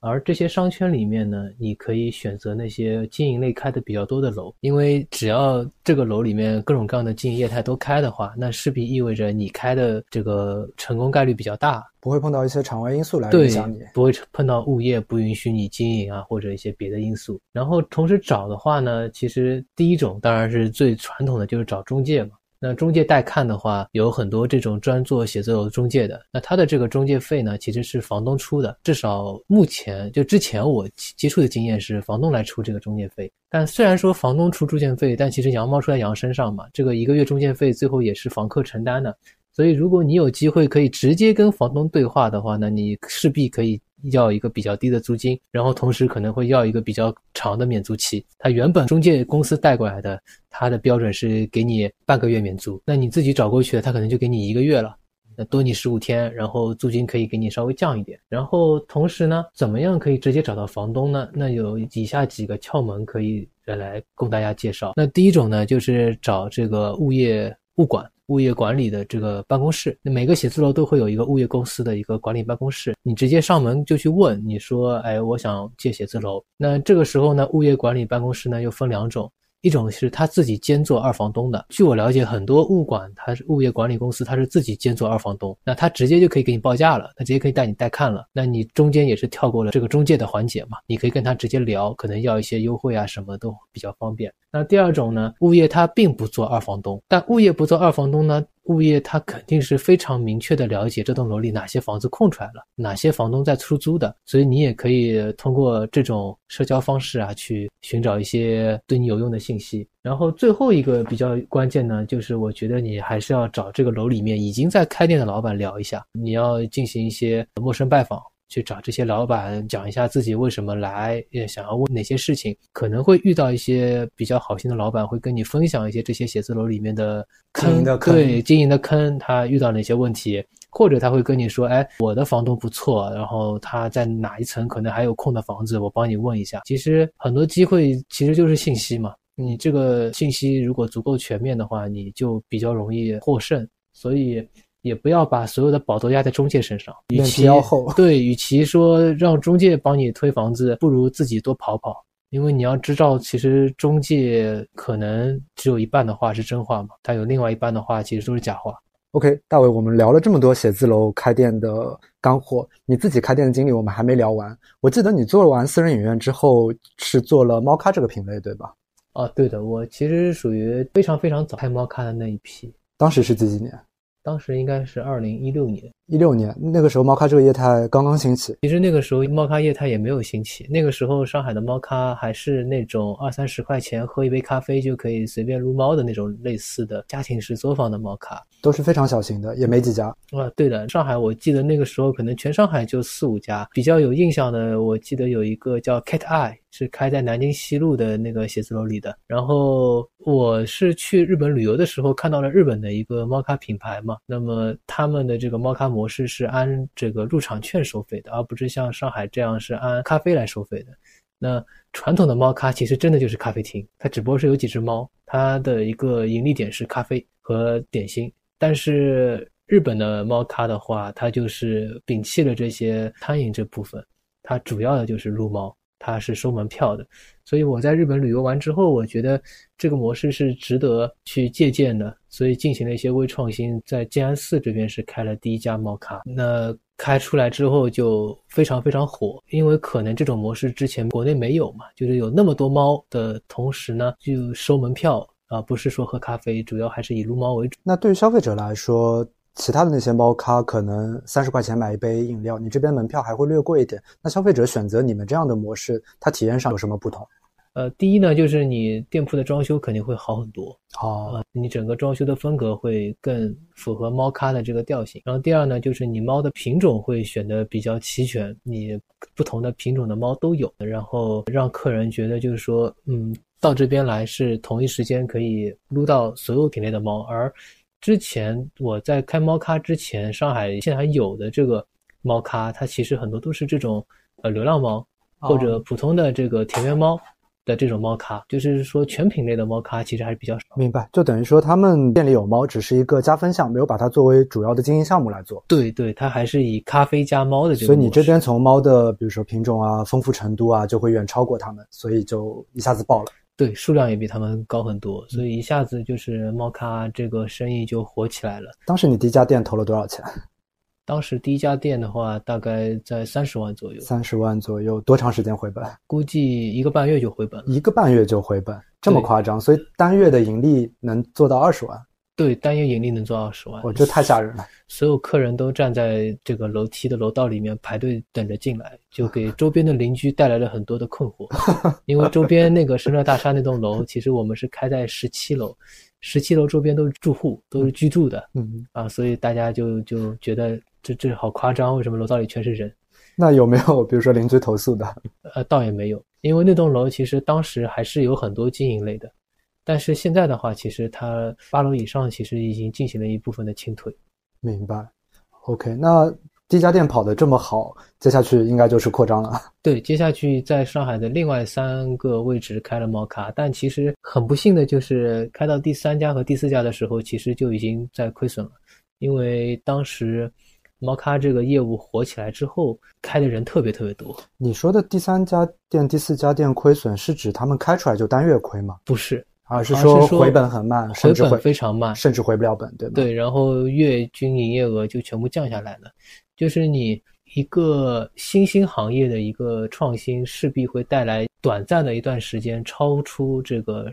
而这些商圈里面呢，你可以选择那些经营类开的比较多的楼，因为只要这个楼里面各种各样的经营业态都开的话，那势必意味着你开的这个成功概率比较大，不会碰到一些场外因素来影响你，不会碰到物业不允许你经营啊，或者一些别的因素。然后同时找的话呢，其实第一种当然是最传统的，就是找中介嘛。那中介带看的话，有很多这种专做写字楼中介的。那他的这个中介费呢，其实是房东出的。至少目前就之前我接触的经验是，房东来出这个中介费。但虽然说房东出中介费，但其实羊毛出在羊身上嘛，这个一个月中介费最后也是房客承担的。所以如果你有机会可以直接跟房东对话的话呢，你势必可以。要一个比较低的租金，然后同时可能会要一个比较长的免租期。他原本中介公司带过来的，他的标准是给你半个月免租，那你自己找过去的，他可能就给你一个月了，那多你十五天，然后租金可以给你稍微降一点。然后同时呢，怎么样可以直接找到房东呢？那有以下几个窍门可以来供大家介绍。那第一种呢，就是找这个物业物管。物业管理的这个办公室，那每个写字楼都会有一个物业公司的一个管理办公室，你直接上门就去问，你说，哎，我想借写字楼。那这个时候呢，物业管理办公室呢又分两种。一种是他自己兼做二房东的，据我了解，很多物管他是物业管理公司，他是自己兼做二房东，那他直接就可以给你报价了，他直接可以带你带看了，那你中间也是跳过了这个中介的环节嘛，你可以跟他直接聊，可能要一些优惠啊，什么都比较方便。那第二种呢，物业他并不做二房东，但物业不做二房东呢？物业他肯定是非常明确的了解这栋楼里哪些房子空出来了，哪些房东在出租的，所以你也可以通过这种社交方式啊，去寻找一些对你有用的信息。然后最后一个比较关键呢，就是我觉得你还是要找这个楼里面已经在开店的老板聊一下，你要进行一些陌生拜访。去找这些老板讲一下自己为什么来，也想要问哪些事情，可能会遇到一些比较好心的老板，会跟你分享一些这些写字楼里面的坑，对经营的坑，他遇到哪些问题，或者他会跟你说，哎，我的房东不错，然后他在哪一层可能还有空的房子，我帮你问一下。其实很多机会其实就是信息嘛，你这个信息如果足够全面的话，你就比较容易获胜。所以。也不要把所有的宝都压在中介身上，与其对，与其说让中介帮你推房子，不如自己多跑跑。因为你要知道，其实中介可能只有一半的话是真话嘛，但有另外一半的话其实都是假话。OK，大伟，我们聊了这么多写字楼开店的干货，你自己开店的经历我们还没聊完。我记得你做完私人影院之后是做了猫咖这个品类，对吧？哦，对的，我其实属于非常非常早开猫咖的那一批。当时是几几年？当时应该是二零一六年，一六年那个时候，猫咖这个业态刚刚兴起。其实那个时候，猫咖业态也没有兴起。那个时候，上海的猫咖还是那种二三十块钱喝一杯咖啡就可以随便撸猫的那种类似的家庭式作坊的猫咖，都是非常小型的，也没几家。啊，对的，上海我记得那个时候可能全上海就四五家。比较有印象的，我记得有一个叫 Cat Eye。是开在南京西路的那个写字楼里的。然后我是去日本旅游的时候看到了日本的一个猫咖品牌嘛，那么他们的这个猫咖模模式是按这个入场券收费的，而不是像上海这样是按咖啡来收费的。那传统的猫咖其实真的就是咖啡厅，它只不过是有几只猫，它的一个盈利点是咖啡和点心。但是日本的猫咖的话，它就是摒弃了这些餐饮这部分，它主要的就是撸猫。它是收门票的，所以我在日本旅游完之后，我觉得这个模式是值得去借鉴的，所以进行了一些微创新，在静安寺这边是开了第一家猫咖。那开出来之后就非常非常火，因为可能这种模式之前国内没有嘛，就是有那么多猫的同时呢，就收门票啊，不是说喝咖啡，主要还是以撸猫为主。那对于消费者来说，其他的那些猫咖可能三十块钱买一杯饮料，你这边门票还会略贵一点。那消费者选择你们这样的模式，它体验上有什么不同？呃，第一呢，就是你店铺的装修肯定会好很多哦，你整个装修的风格会更符合猫咖的这个调性。然后第二呢，就是你猫的品种会选的比较齐全，你不同的品种的猫都有，然后让客人觉得就是说，嗯，到这边来是同一时间可以撸到所有品类的猫，而。之前我在开猫咖之前，上海现在还有的这个猫咖，它其实很多都是这种呃流浪猫或者普通的这个田园猫的这种猫咖，就是说全品类的猫咖其实还是比较少。明白，就等于说他们店里有猫只是一个加分项，没有把它作为主要的经营项目来做。对对，它还是以咖啡加猫的这个。所以你这边从猫的比如说品种啊、丰富程度啊，就会远超过他们，所以就一下子爆了。对，数量也比他们高很多，所以一下子就是猫咖这个生意就火起来了。当时你第一家店投了多少钱？当时第一家店的话，大概在三十万左右。三十万左右，多长时间回本？估计一个半月就回本。一个半月就回本，这么夸张？所以单月的盈利能做到二十万？对，单月盈利能做二十万，我这太吓人了。所有客人都站在这个楼梯的楼道里面排队等着进来，就给周边的邻居带来了很多的困惑。因为周边那个深乐大厦那栋楼，其实我们是开在十七楼，十七楼周边都是住户，都是居住的。嗯啊，所以大家就就觉得这这好夸张，为什么楼道里全是人？那有没有比如说邻居投诉的？呃，倒也没有，因为那栋楼其实当时还是有很多经营类的。但是现在的话，其实它八楼以上其实已经进行了一部分的清退。明白。OK，那第一家店跑得这么好，接下去应该就是扩张了。对，接下去在上海的另外三个位置开了猫咖，但其实很不幸的就是开到第三家和第四家的时候，其实就已经在亏损了。因为当时猫咖这个业务火起来之后，开的人特别特别多。你说的第三家店、第四家店亏损，是指他们开出来就单月亏吗？不是。而是说回本很慢，回本非常慢，甚至回不了本，对吗？对，然后月均营业额就全部降下来了。就是你一个新兴行业的一个创新，势必会带来短暂的一段时间超出这个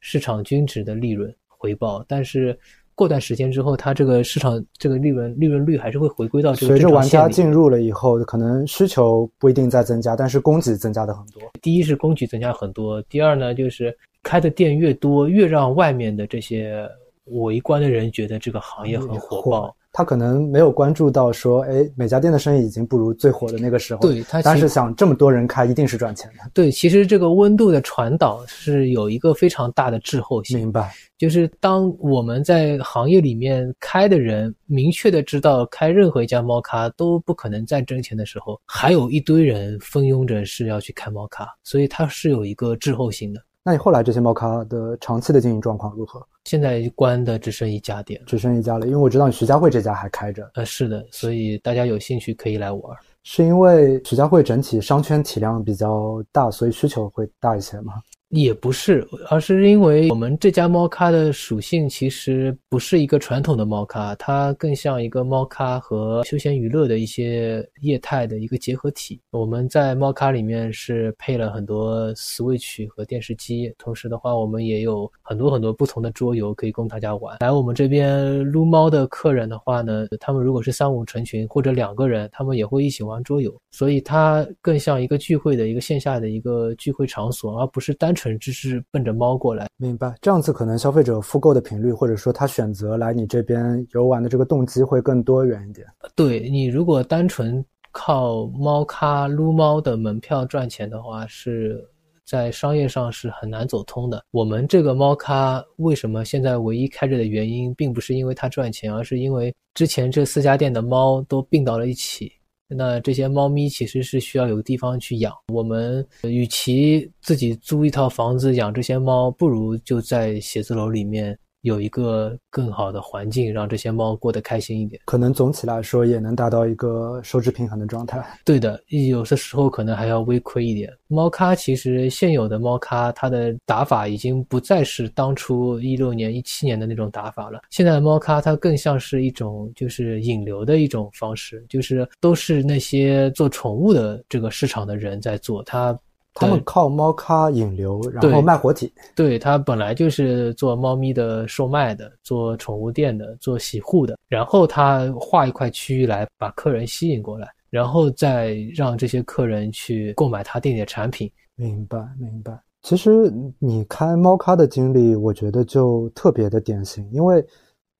市场均值的利润回报，但是过段时间之后，它这个市场这个利润利润率还是会回归到这个。随着玩家进入了以后，可能需求不一定在增加，但是供给增加的很多。第一是供给增加很多，第二呢就是。开的店越多，越让外面的这些围观的人觉得这个行业很火爆。他可能没有关注到说，哎，每家店的生意已经不如最火的那个时候。对，他但是想这么多人开，一定是赚钱的。对，其实这个温度的传导是有一个非常大的滞后性。明白。就是当我们在行业里面开的人明确的知道开任何一家猫咖都不可能再挣钱的时候，还有一堆人蜂拥着是要去开猫咖，所以它是有一个滞后性的。那你后来这些猫咖的长期的经营状况如何？现在关的只剩一家店，只剩一家了。因为我知道徐家汇这家还开着。呃，是的，所以大家有兴趣可以来玩。是因为徐家汇整体商圈体量比较大，所以需求会大一些吗？也不是，而是因为我们这家猫咖的属性其实不是一个传统的猫咖，它更像一个猫咖和休闲娱乐的一些业态的一个结合体。我们在猫咖里面是配了很多 Switch 和电视机，同时的话，我们也有很多很多不同的桌游可以供大家玩。来我们这边撸猫的客人的话呢，他们如果是三五成群或者两个人，他们也会一起玩桌游，所以它更像一个聚会的一个线下的一个聚会场所，而不是单。纯只是奔着猫过来，明白？这样子可能消费者复购的频率，或者说他选择来你这边游玩的这个动机会更多元一点。对你如果单纯靠猫咖撸猫的门票赚钱的话，是在商业上是很难走通的。我们这个猫咖为什么现在唯一开着的原因，并不是因为它赚钱，而是因为之前这四家店的猫都并到了一起。那这些猫咪其实是需要有个地方去养。我们与其自己租一套房子养这些猫，不如就在写字楼里面。有一个更好的环境，让这些猫过得开心一点，可能总体来说也能达到一个收支平衡的状态。对的，有的时候可能还要微亏一点。猫咖其实现有的猫咖，它的打法已经不再是当初一六年、一七年的那种打法了。现在的猫咖它更像是一种就是引流的一种方式，就是都是那些做宠物的这个市场的人在做它。他们靠猫咖引流，然后卖活体。对他本来就是做猫咪的售卖的，做宠物店的，做洗护的。然后他划一块区域来把客人吸引过来，然后再让这些客人去购买他店里的产品。明白，明白。其实你开猫咖的经历，我觉得就特别的典型，因为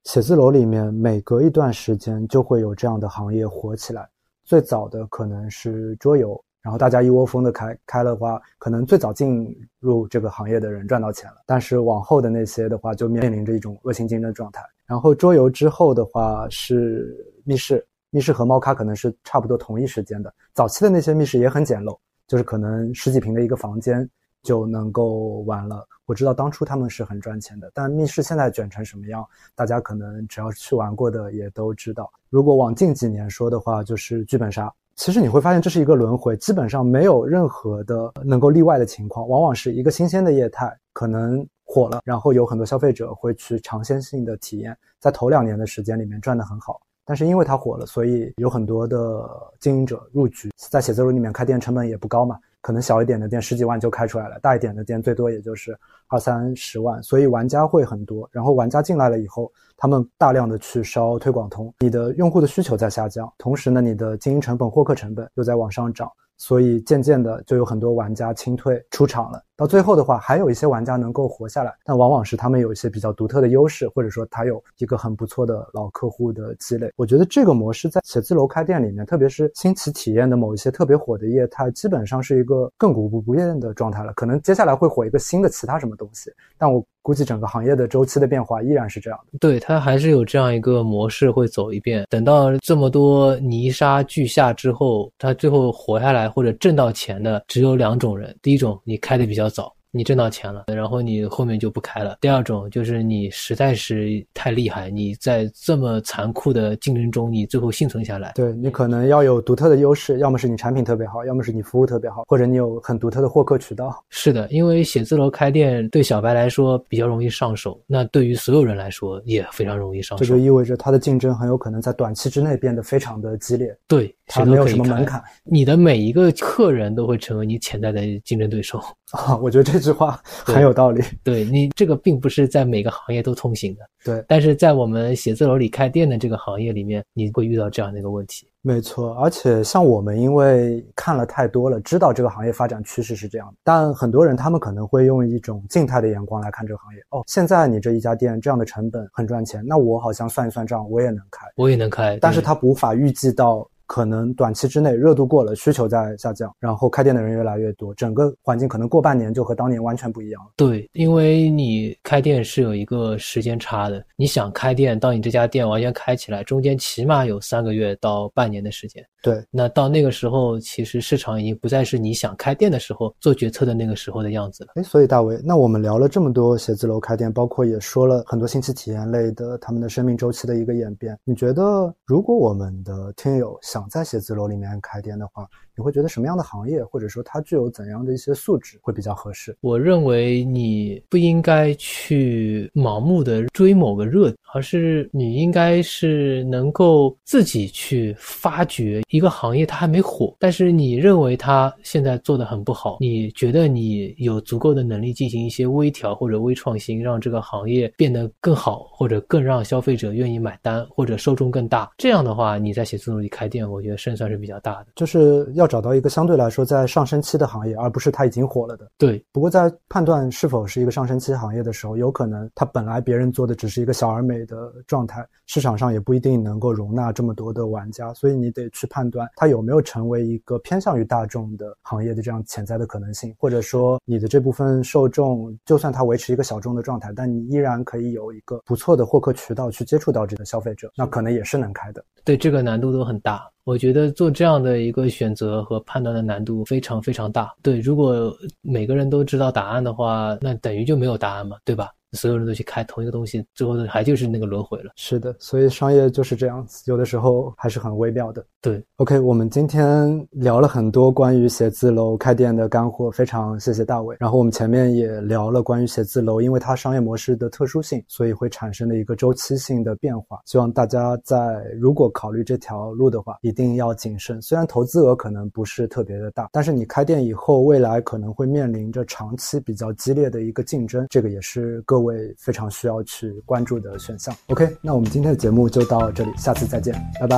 写字楼里面每隔一段时间就会有这样的行业火起来。最早的可能是桌游。然后大家一窝蜂的开开的话，可能最早进入这个行业的人赚到钱了，但是往后的那些的话，就面临着一种恶性竞争状态。然后桌游之后的话是密室，密室和猫咖可能是差不多同一时间的。早期的那些密室也很简陋，就是可能十几平的一个房间就能够玩了。我知道当初他们是很赚钱的，但密室现在卷成什么样，大家可能只要去玩过的也都知道。如果往近几年说的话，就是剧本杀。其实你会发现这是一个轮回，基本上没有任何的能够例外的情况，往往是一个新鲜的业态可能火了，然后有很多消费者会去尝鲜性的体验，在头两年的时间里面赚得很好，但是因为它火了，所以有很多的经营者入局，在写字楼里面开店成本也不高嘛，可能小一点的店十几万就开出来了，大一点的店最多也就是二三十万，所以玩家会很多，然后玩家进来了以后。他们大量的去烧推广通，你的用户的需求在下降，同时呢，你的经营成本、获客成本又在往上涨，所以渐渐的就有很多玩家清退出场了。到最后的话，还有一些玩家能够活下来，但往往是他们有一些比较独特的优势，或者说他有一个很不错的老客户的积累。我觉得这个模式在写字楼开店里面，特别是新奇体验的某一些特别火的业态，基本上是一个亘古不变的状态了。可能接下来会火一个新的其他什么东西，但我估计整个行业的周期的变化依然是这样的。对，它还是有这样一个模式会走一遍。等到这么多泥沙俱下之后，它最后活下来或者挣到钱的只有两种人：第一种，你开的比较早。你挣到钱了，然后你后面就不开了。第二种就是你实在是太厉害，你在这么残酷的竞争中，你最后幸存下来。对你可能要有独特的优势，要么是你产品特别好，要么是你服务特别好，或者你有很独特的获客渠道。是的，因为写字楼开店对小白来说比较容易上手，那对于所有人来说也非常容易上手。这就意味着它的竞争很有可能在短期之内变得非常的激烈。对，它没有什么门槛，你的每一个客人都会成为你潜在的竞争对手。啊，我觉得这句话很有道理。对你这个并不是在每个行业都通行的。对，但是在我们写字楼里开店的这个行业里面，你会遇到这样的一个问题。没错，而且像我们，因为看了太多了，知道这个行业发展趋势是这样的。但很多人他们可能会用一种静态的眼光来看这个行业。哦，现在你这一家店这样的成本很赚钱，那我好像算一算账，我也能开，我也能开。但是他无法预计到。可能短期之内热度过了，需求在下降，然后开店的人越来越多，整个环境可能过半年就和当年完全不一样了。对，因为你开店是有一个时间差的，你想开店到你这家店完全开起来，中间起码有三个月到半年的时间。对，那到那个时候，其实市场已经不再是你想开店的时候做决策的那个时候的样子了。哎，所以大伟，那我们聊了这么多写字楼开店，包括也说了很多新奇体验类的他们的生命周期的一个演变。你觉得，如果我们的听友想想在写字楼，里面开店的话，你会觉得什么样的行业，或者说它具有怎样的一些素质会比较合适？我认为你不应该去盲目的追某个热，而是你应该是能够自己去发掘一个行业，它还没火，但是你认为它现在做的很不好，你觉得你有足够的能力进行一些微调或者微创新，让这个行业变得更好，或者更让消费者愿意买单，或者受众更大。这样的话，你在写字楼里开店，我觉得胜算是比。比较大的，就是要找到一个相对来说在上升期的行业，而不是它已经火了的。对。不过在判断是否是一个上升期行业的时候，有可能它本来别人做的只是一个小而美的状态，市场上也不一定能够容纳这么多的玩家，所以你得去判断它有没有成为一个偏向于大众的行业的这样潜在的可能性，或者说你的这部分受众，就算它维持一个小众的状态，但你依然可以有一个不错的获客渠道去接触到这个消费者，那可能也是能开的。对，这个难度都很大。我觉得做这样的一个选择和判断的难度非常非常大。对，如果每个人都知道答案的话，那等于就没有答案嘛，对吧？所有人都去开同一个东西，最后还就是那个轮回了。是的，所以商业就是这样子，有的时候还是很微妙的。对，OK，我们今天聊了很多关于写字楼开店的干货，非常谢谢大伟。然后我们前面也聊了关于写字楼，因为它商业模式的特殊性，所以会产生的一个周期性的变化。希望大家在如果考虑这条路的话，一定要谨慎。虽然投资额可能不是特别的大，但是你开店以后，未来可能会面临着长期比较激烈的一个竞争，这个也是各位非常需要去关注的选项。OK，那我们今天的节目就到这里，下次再见，拜拜。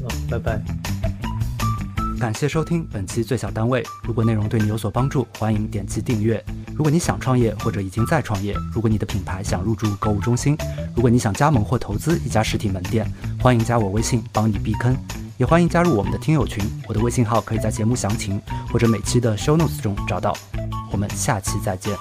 嗯，拜拜。感谢收听本期最小单位。如果内容对你有所帮助，欢迎点击订阅。如果你想创业或者已经在创业，如果你的品牌想入驻购物中心，如果你想加盟或投资一家实体门店，欢迎加我微信帮你避坑。也欢迎加入我们的听友群，我的微信号可以在节目详情或者每期的 show notes 中找到。我们下期再见。